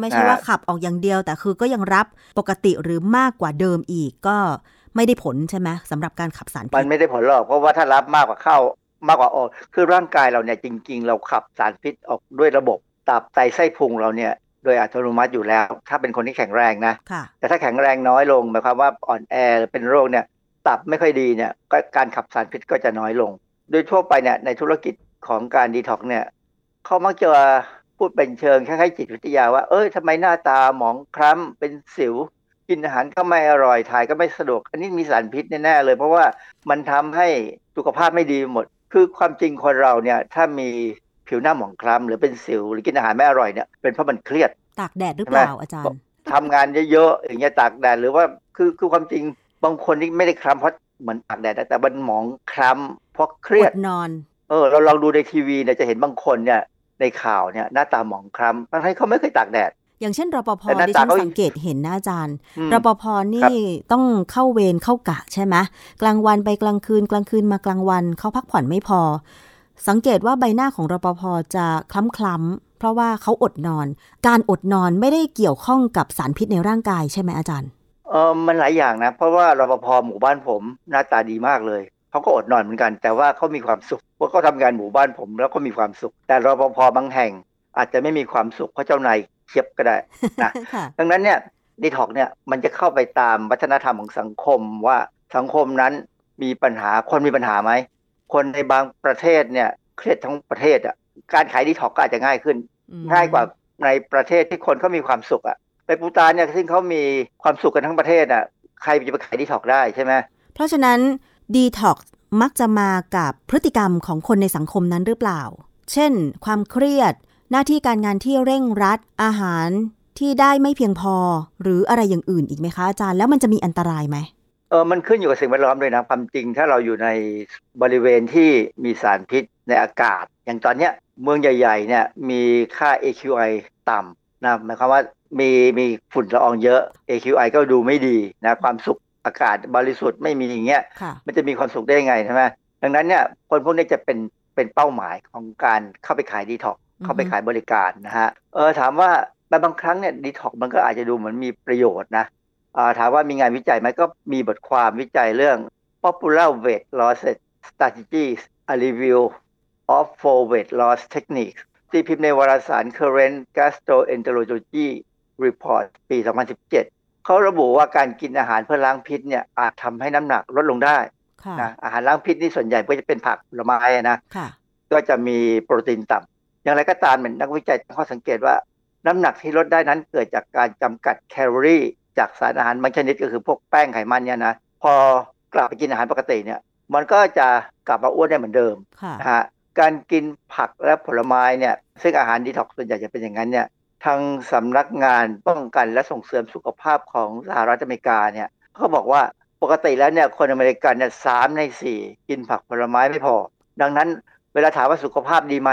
ไม่ใช่ว่าขับออกอย่างเดียว แต่คือก็ยังรับปกติหรือมากกว่าเดิมอีกก็ไม่ได้ผลใช่ไหมสำหรับการขับสารพิษมันไม่ได้ผลหรอกเพราะว่าถ้ารับมากกว่าเข้ามากกว่าออก คือร่างกายเราเนี่ยจริง ๆ เราขับสารพิษออกด้วยระบบตับไตไส้พุงเราเนี่ยโดยอัตโนมัติอยู่แล้ว ถ้าเป็นคนที่แข็งแรงนะ แต่ถ้าแข็งแรงน้อยลงหมายความว่าอ่อนแอเป็นโรคเนี่ย ตับไม่ค่อยดีเนี่ยก็การขับสารพิษก็จะน้อยลง โดยทั่วไปเนี่ยในธุรกิจของการดีท็อกเนี่ยเขามักจะพูดเป็นเชิงคล้ายๆจิตวิทยาว่า เอ้ยทำไมหน้าตาหมองคล้ำเป็นสิว กินอาหารก็ไม่อร่อยถ่ายก็ไม่สะดวก อันนี้มีสารพิษแน่ๆเลย เพราะว่ามันทำให้สุขภาพไม่ดีหมด คือความจริงคนเราเนี่ยถ้ามีผิวหน้าหมองคล้ำหรือเป็นสิว หรือกินอาหารไม่อร่อยเนี่ยเป็นเพราะมันเครียด ตากแดดหรือเปล่าอาจารย์ทำงานเยอะๆอย่างเงี้ยตากแดดหรือว่าคือคือความจริง บางคนนี่ไม่ได้คล้ำเพราะเหมือนตากแดดแต่มันหมองคล้ำเพราะเครียดนอน เออ เราลองดูในทีวีเนี่ยจะเห็นบางคนเนี่ย ในข่าวเนี่ย หน้าตาหมองคล้ำทั้งที่เขาไม่เคยตากแดด อย่างเช่นรปภดิฉันสังเกตเห็นนะอาจารย์รปภนี่ต้องเข้าเวรเข้ากะใช่ไหมกลางวันไปกลางคืน กลางคืนมากลางวันเขาพักผ่อนไม่พอ สังเกตว่าใบหน้าของรปภจะคล้ำคล้ำเพราะว่าเขาอดนอน การอดนอนไม่ได้เกี่ยวข้องกับสารพิษในร่างกายใช่ไหมอาจารย์ เออมันหลายอย่างนะ เพราะว่ารปภหมู่บ้านผมหน้าตาดีมากเลยเขาก็อดนอนเหมือนกัน แต่ว่าเขามีความสุขเพราะเขาทางานหมู่บ้านผม แล้วก็มีความสุข แต่รปภบางแห่ง อาจจะไม่มีความสุขเพราะเจ้านายเชียบก็ได้นะดังนั้นเนี่ยดีท็อกเนี่ยมันจะเข้าไปตามวัฒนธรรมของสังคมว่าสังคมนั้นมีปัญหาคนมีปัญหาไหมคนในบางประเทศเนี่ยเครียดทั้งประเทศอะการขายดีท็อกก็อาจจะง่ายขึ้น ง่ายกว่าในประเทศที่คนเขามีความสุขอะ ไปปูตานเนี่ยซึ่งเขามีความสุขกันทั้งประเทศอะใครจะไปขายดีท็อกได้ใช่ไหมเพราะฉะนั้นดีท็อกมักจะมากับพฤติกรรมของคนในสังคมนั้นหรือเปล่า เช่น ความเครียด หน้าที่การงานที่เร่งรัดอาหารที่ได้ไม่เพียงพอ หรืออะไรอย่างอื่นอีกไหมคะอาจารย์แล้วมันจะมีอันตรายไหมเออมันขึ้นอยู่กับสิ่งแวดล้อมด้วยนะความจริง ถ้าเราอยู่ในบริเวณที่มีสารพิษในอากาศ อย่างตอนเนี้ยเมืองใหญ่ ๆ เนี่ยมีค่า AQI ต่ำนะหมายความว่า มีมีฝุ่นละอองเยอะ AQI ก็ดูไม่ดีนะความสุขอากาศบริสุทธิ์ไม่มีอย่างเงี้ยมันจะมีความสุขได้ยังไงใช่ไหมดังนั้นเนี่ยคนพวกนี้จะเป็นเป็นเป้าหมายของการเข้าไปขายดีท็อกเข้าไปขายบริการนะฮะเออถามว่าบางครั้งเนี่ยดีท็อกมันก็อาจจะดูเหมือนมีประโยชน์นะถามว่ามีงานวิจัยไหมก็มีบทความวิจัยเรื่อง popular weight loss strategies a review of four weight loss techniques ตีพิมพ์ในวารสาร Current Gastroenterology Report ปี 2017 เขาระบุว่าการกินอาหารเพื่อล้างพิษเนี่ยอาจทำให้น้ำหนักลดลงได้นะอาหารล้างพิษนี่ส่วนใหญ่ก็จะเป็นผักผลไม้นะก็จะมีโปรตีนต่ำอย่างไรก็ตามเหมือนนักวิจัยข้อสังเกตว่าน้ำหนักที่ลดได้นั้นเกิดจากการจำกัดแคลอรี่จากสารอาหารบางชนิดก็คือพวกแป้งไขมันเนี่ยนะพอกลับไปกินอาหารปกติเนี่ยมันก็จะกลับมาอ้วนได้เหมือนเดิมนะฮะการกินผักและผลไม้เนี่ยซึ่งอาหารดีท็อกส่วนใหญ่จะเป็นอย่างนั้นเนี่ย ทางสำนักงานป้องกันและส่งเสริมสุขภาพของสหรัฐอเมริกาเนี่ยเขาบอกว่าปกติแล้วเนี่ยคนอเมริกันเนี่ยสามในสี่กินผักผลไม้ไม่พอ ดังนั้นเวลาถามว่าสุขภาพดีไหม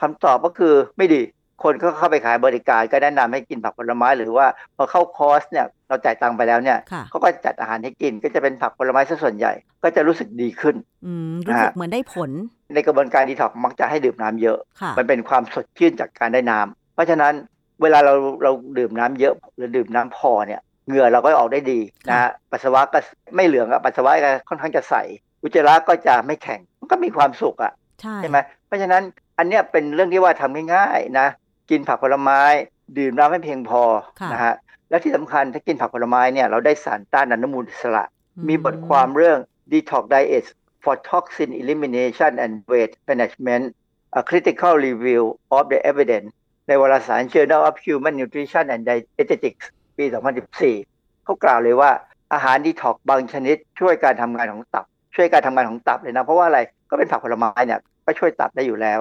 คำตอบก็คือไม่ดี คนก็เข้าไปขายบริการก็แนะนำให้กินผักผลไม้ หรือว่าพอเข้าคอร์สเนี่ยเราจ่ายตังค์ไปแล้วเนี่ยเขาก็จัดอาหารให้กินก็จะเป็นผักผลไม้ซะส่วนใหญ่ ก็จะรู้สึกดีขึ้นรู้สึกเหมือนได้ผล ในกระบวนการดีท็อกมักจะให้ดื่มน้ำเยอะ มันเป็นความสดชื่นจากการได้น้ำเพราะฉะนั้น เวลาเราเราดื่มน้ำเยอะหรือดื่มน้ำพอเนี่ยเหงื่อเราก็ออกได้ดีนะปัสสาวะก็ไม่เหลืองอะปัสสาวะก็ค่อนข้างจะใสอุจจาระก็จะไม่แข็งมันก็มีความสุขอะใช่ไหมเพราะฉะนั้นอันเนี้ยเป็นเรื่องที่ว่าทำง่ายๆนะกินผักผลไม้ ดื่มน้ำให้เพียงพอนะฮะและที่สำคัญถ้ากินผักผลไม้เนี่ยเราได้สารต้านอนุมูลอิสระ มีบทความเรื่อง detox diet for toxin elimination and weight management a critical review of the evidence ในวารสาร Journal of Human Nutrition and Dietetics ปี 2014 เขากล่าวเลยว่าอาหารดีท็อกบางชนิด ช่วยการทำงานของตับ ช่วยการทำงานของตับเลยนะ เพราะว่าอะไรก็เป็นผักผลไม้เนี่ยก็ช่วยตับได้อยู่แล้ว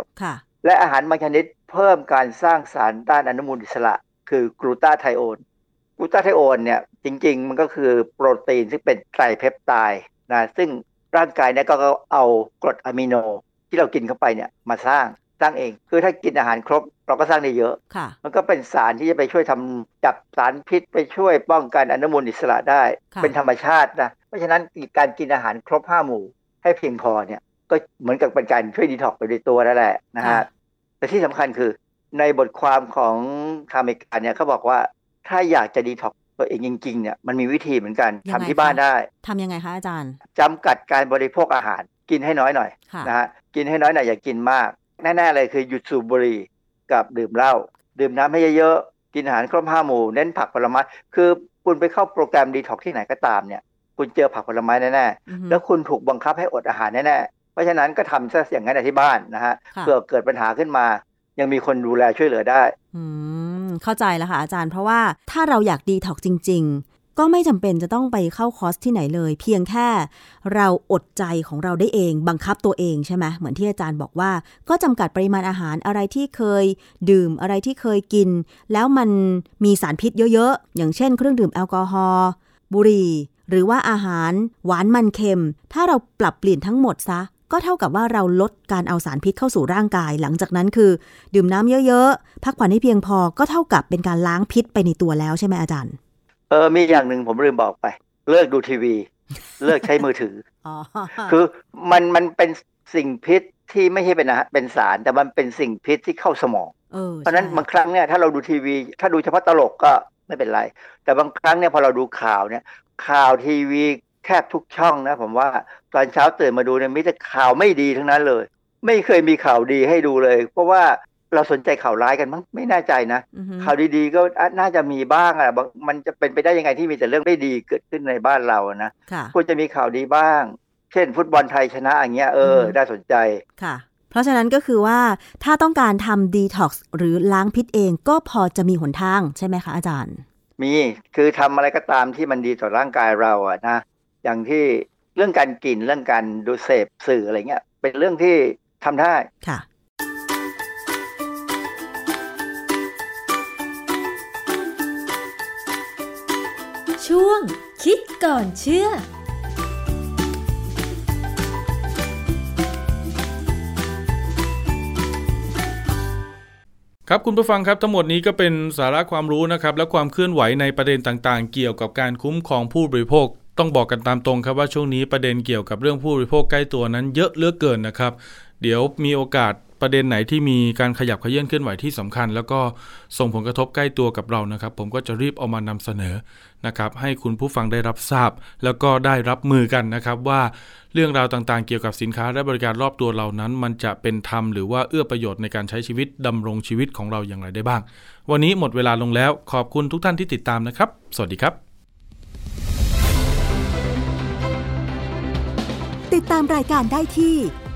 และอาหารบางชนิดเพิ่มการสร้างสารต้านอนุมูลอิสระ คือกลูตาไทโอนกลูตาไทโอนเนี่ยจริง ๆ มันก็คือโปรตีนซึ่งเป็นไตรเพปไตด์นะซึ่งร่างกายเนี่ยก็เอากรดอะมิโนที่เรากินเข้าไปเนี่ยมาสร้าง สร้างเอง คือถ้ากินอาหารครบเราก็สร้างได้เยอะมันก็เป็นสารที่จะไปช่วยทำจับสารพิษไปช่วยป้องกันอนุมูลอิสระได้ เป็นธรรมชาตินะ เพราะฉะนั้นการกินอาหารครบห้าหมู่ให้เพียงพอเนี่ยก็เหมือนกับเป็นการช่วยดีท็อกไปในตัวนั่นแหละนะฮะ แต่ที่สำคัญคือในบทความของทางอเมริกาเนี่ยเขาบอกว่าถ้าอยากจะดีท็อกตัวเองจริงๆเนี่ยมันมีวิธีเหมือนกันทำที่บ้านได้ทำยังไงคะอาจารย์จำกัดการบริโภคอาหารกินให้น้อยหน่อยนะฮะกินให้น้อยหน่อยอย่ากินมาก แน่ๆเลยคือหยุดสูบบุหรี่กับดื่มเหล้าดื่มน้ำให้เยอะๆกินอาหารครบห้าหมู่เน้นผักผลไม้คือคุณไปเข้าโปรแกรมดีท็อกที่ไหนก็ตามเนี่ย คุณเจอผักผลไม้แน่ๆแล้วคุณถูกบังคับให้อดอาหารแน่เพราะฉะนั้นก็ทำซะอย่างนั้นที่บ้านนะฮะเพื่อเกิดปัญหาขึ้นมายังมีคนดูแลช่วยเหลือได้ อืม เข้าใจแล้วค่ะอาจารย์ เพราะว่าถ้าเราอยากดีท็อกจริง ๆ ก็ไม่จำเป็นจะต้องไปเข้าคอร์สที่ไหนเลย เพียงแค่เราอดใจของเราได้เอง บังคับตัวเองใช่ไหมเหมือนที่อาจารย์บอกว่า ก็จำกัดปริมาณอาหารอะไรที่เคยดื่มอะไรที่เคยกิน แล้วมันมีสารพิษเยอะๆ อย่างเช่น เครื่องดื่มแอลกอฮอล์บุหรี่ หรือว่าอาหารหวานมันเค็ม ถ้าเราปรับเปลี่ยนทั้งหมดซะก็เท่ากับว่าเราลดการเอาสารพิษเข้าสู่ร่างกาย หลังจากนั้นคือ ดื่มน้ำเยอะๆ พักผ่อนให้เพียงพอก็เท่ากับเป็นการล้างพิษไปในตัวแล้วใช่ไหมอาจารย์ เออมีอย่างหนึ่งผมลืมบอกไป เลิกดูทีวี เลิกใช้มือถืออคือมันมันเป็นสิ่งพิษที่ไม่ใช่เป็นอะเป็นสาร แต่มันเป็นสิ่งพิษที่เข้าสมองเพราะนั้นบางครั้งเนี่ยถ้าเราดูทีวี ถ้าดูเฉพาะตลกก็ไม่เป็นไร แต่บางครั้งเนี่ยพอเราดูข่าวเนี่ย ข่าวทีวีแทบทุกช่องนะผมว่าตอนเช้าตื่นมาดูเนี่ยมีแต่ข่าวไม่ดีทั้งนั้นเลย ไม่เคยมีข่าวดีให้ดูเลย เพราะว่า เราสนใจข่าวร้ายกันมั้งไม่แน่ใจนะข่าวดีๆก็น่าจะมีบ้างอะมันจะเป็นไปได้ยังไงที่มีแต่เรื่องไม่ดีเกิดขึ้นในบ้านเรานะควรจะมีข่าวดีบ้าง เช่น ฟุตบอลไทยชนะอย่างเงี้ยเออน่าสนใจค่ะ เพราะฉะนั้นก็คือว่าถ้าต้องการทำดีท็อกซ์หรือล้างพิษเองก็พอจะมีหนทางใช่ไหมคะอาจารย์ มีคือทำอะไรก็ตามที่มันดีต่อร่างกายเราอะนะอย่างที่เรื่องการกินเรื่องการดูเสพสื่ออะไรเงี้ยเป็นเรื่องที่ทำได้ค่ะ ช่วง คิดก่อนเชื่อครับคุณผู้ฟังครับทั้งหมดนี้ก็เป็นสาระความรู้นะครับและความเคลื่อนไหวในประเด็นต่างๆ เกี่ยวกับการคุ้มครองผู้บริโภค ต้องบอกกันตามตรงครับว่าช่วงนี้ประเด็นเกี่ยวกับเรื่องผู้บริโภคใกล้ตัวนั้นเยอะเลือกเกินนะครับ เดี๋ยวมีโอกาส ประเด็นไหนที่มีการขยับขยื่นเคลื่อนไหวที่สำคัญ แล้วก็ส่งผลกระทบใกล้ตัวกับเรานะครับ ผมก็จะรีบเอามานำเสนอนะครับ ให้คุณผู้ฟังได้รับทราบ แล้วก็ได้รับมือกันนะครับ ว่าเรื่องราวต่างๆ เกี่ยวกับสินค้าและบริการรอบตัวเรานั้น มันจะเป็นธรรมหรือว่าเอื้อประโยชน์ในการใช้ชีวิตดำรงชีวิตของเราอย่างไรได้บ้าง วันนี้หมดเวลาลงแล้ว ขอบคุณทุกท่านที่ติดตามนะครับ สวัสดีครับ ติดตามรายการได้ที่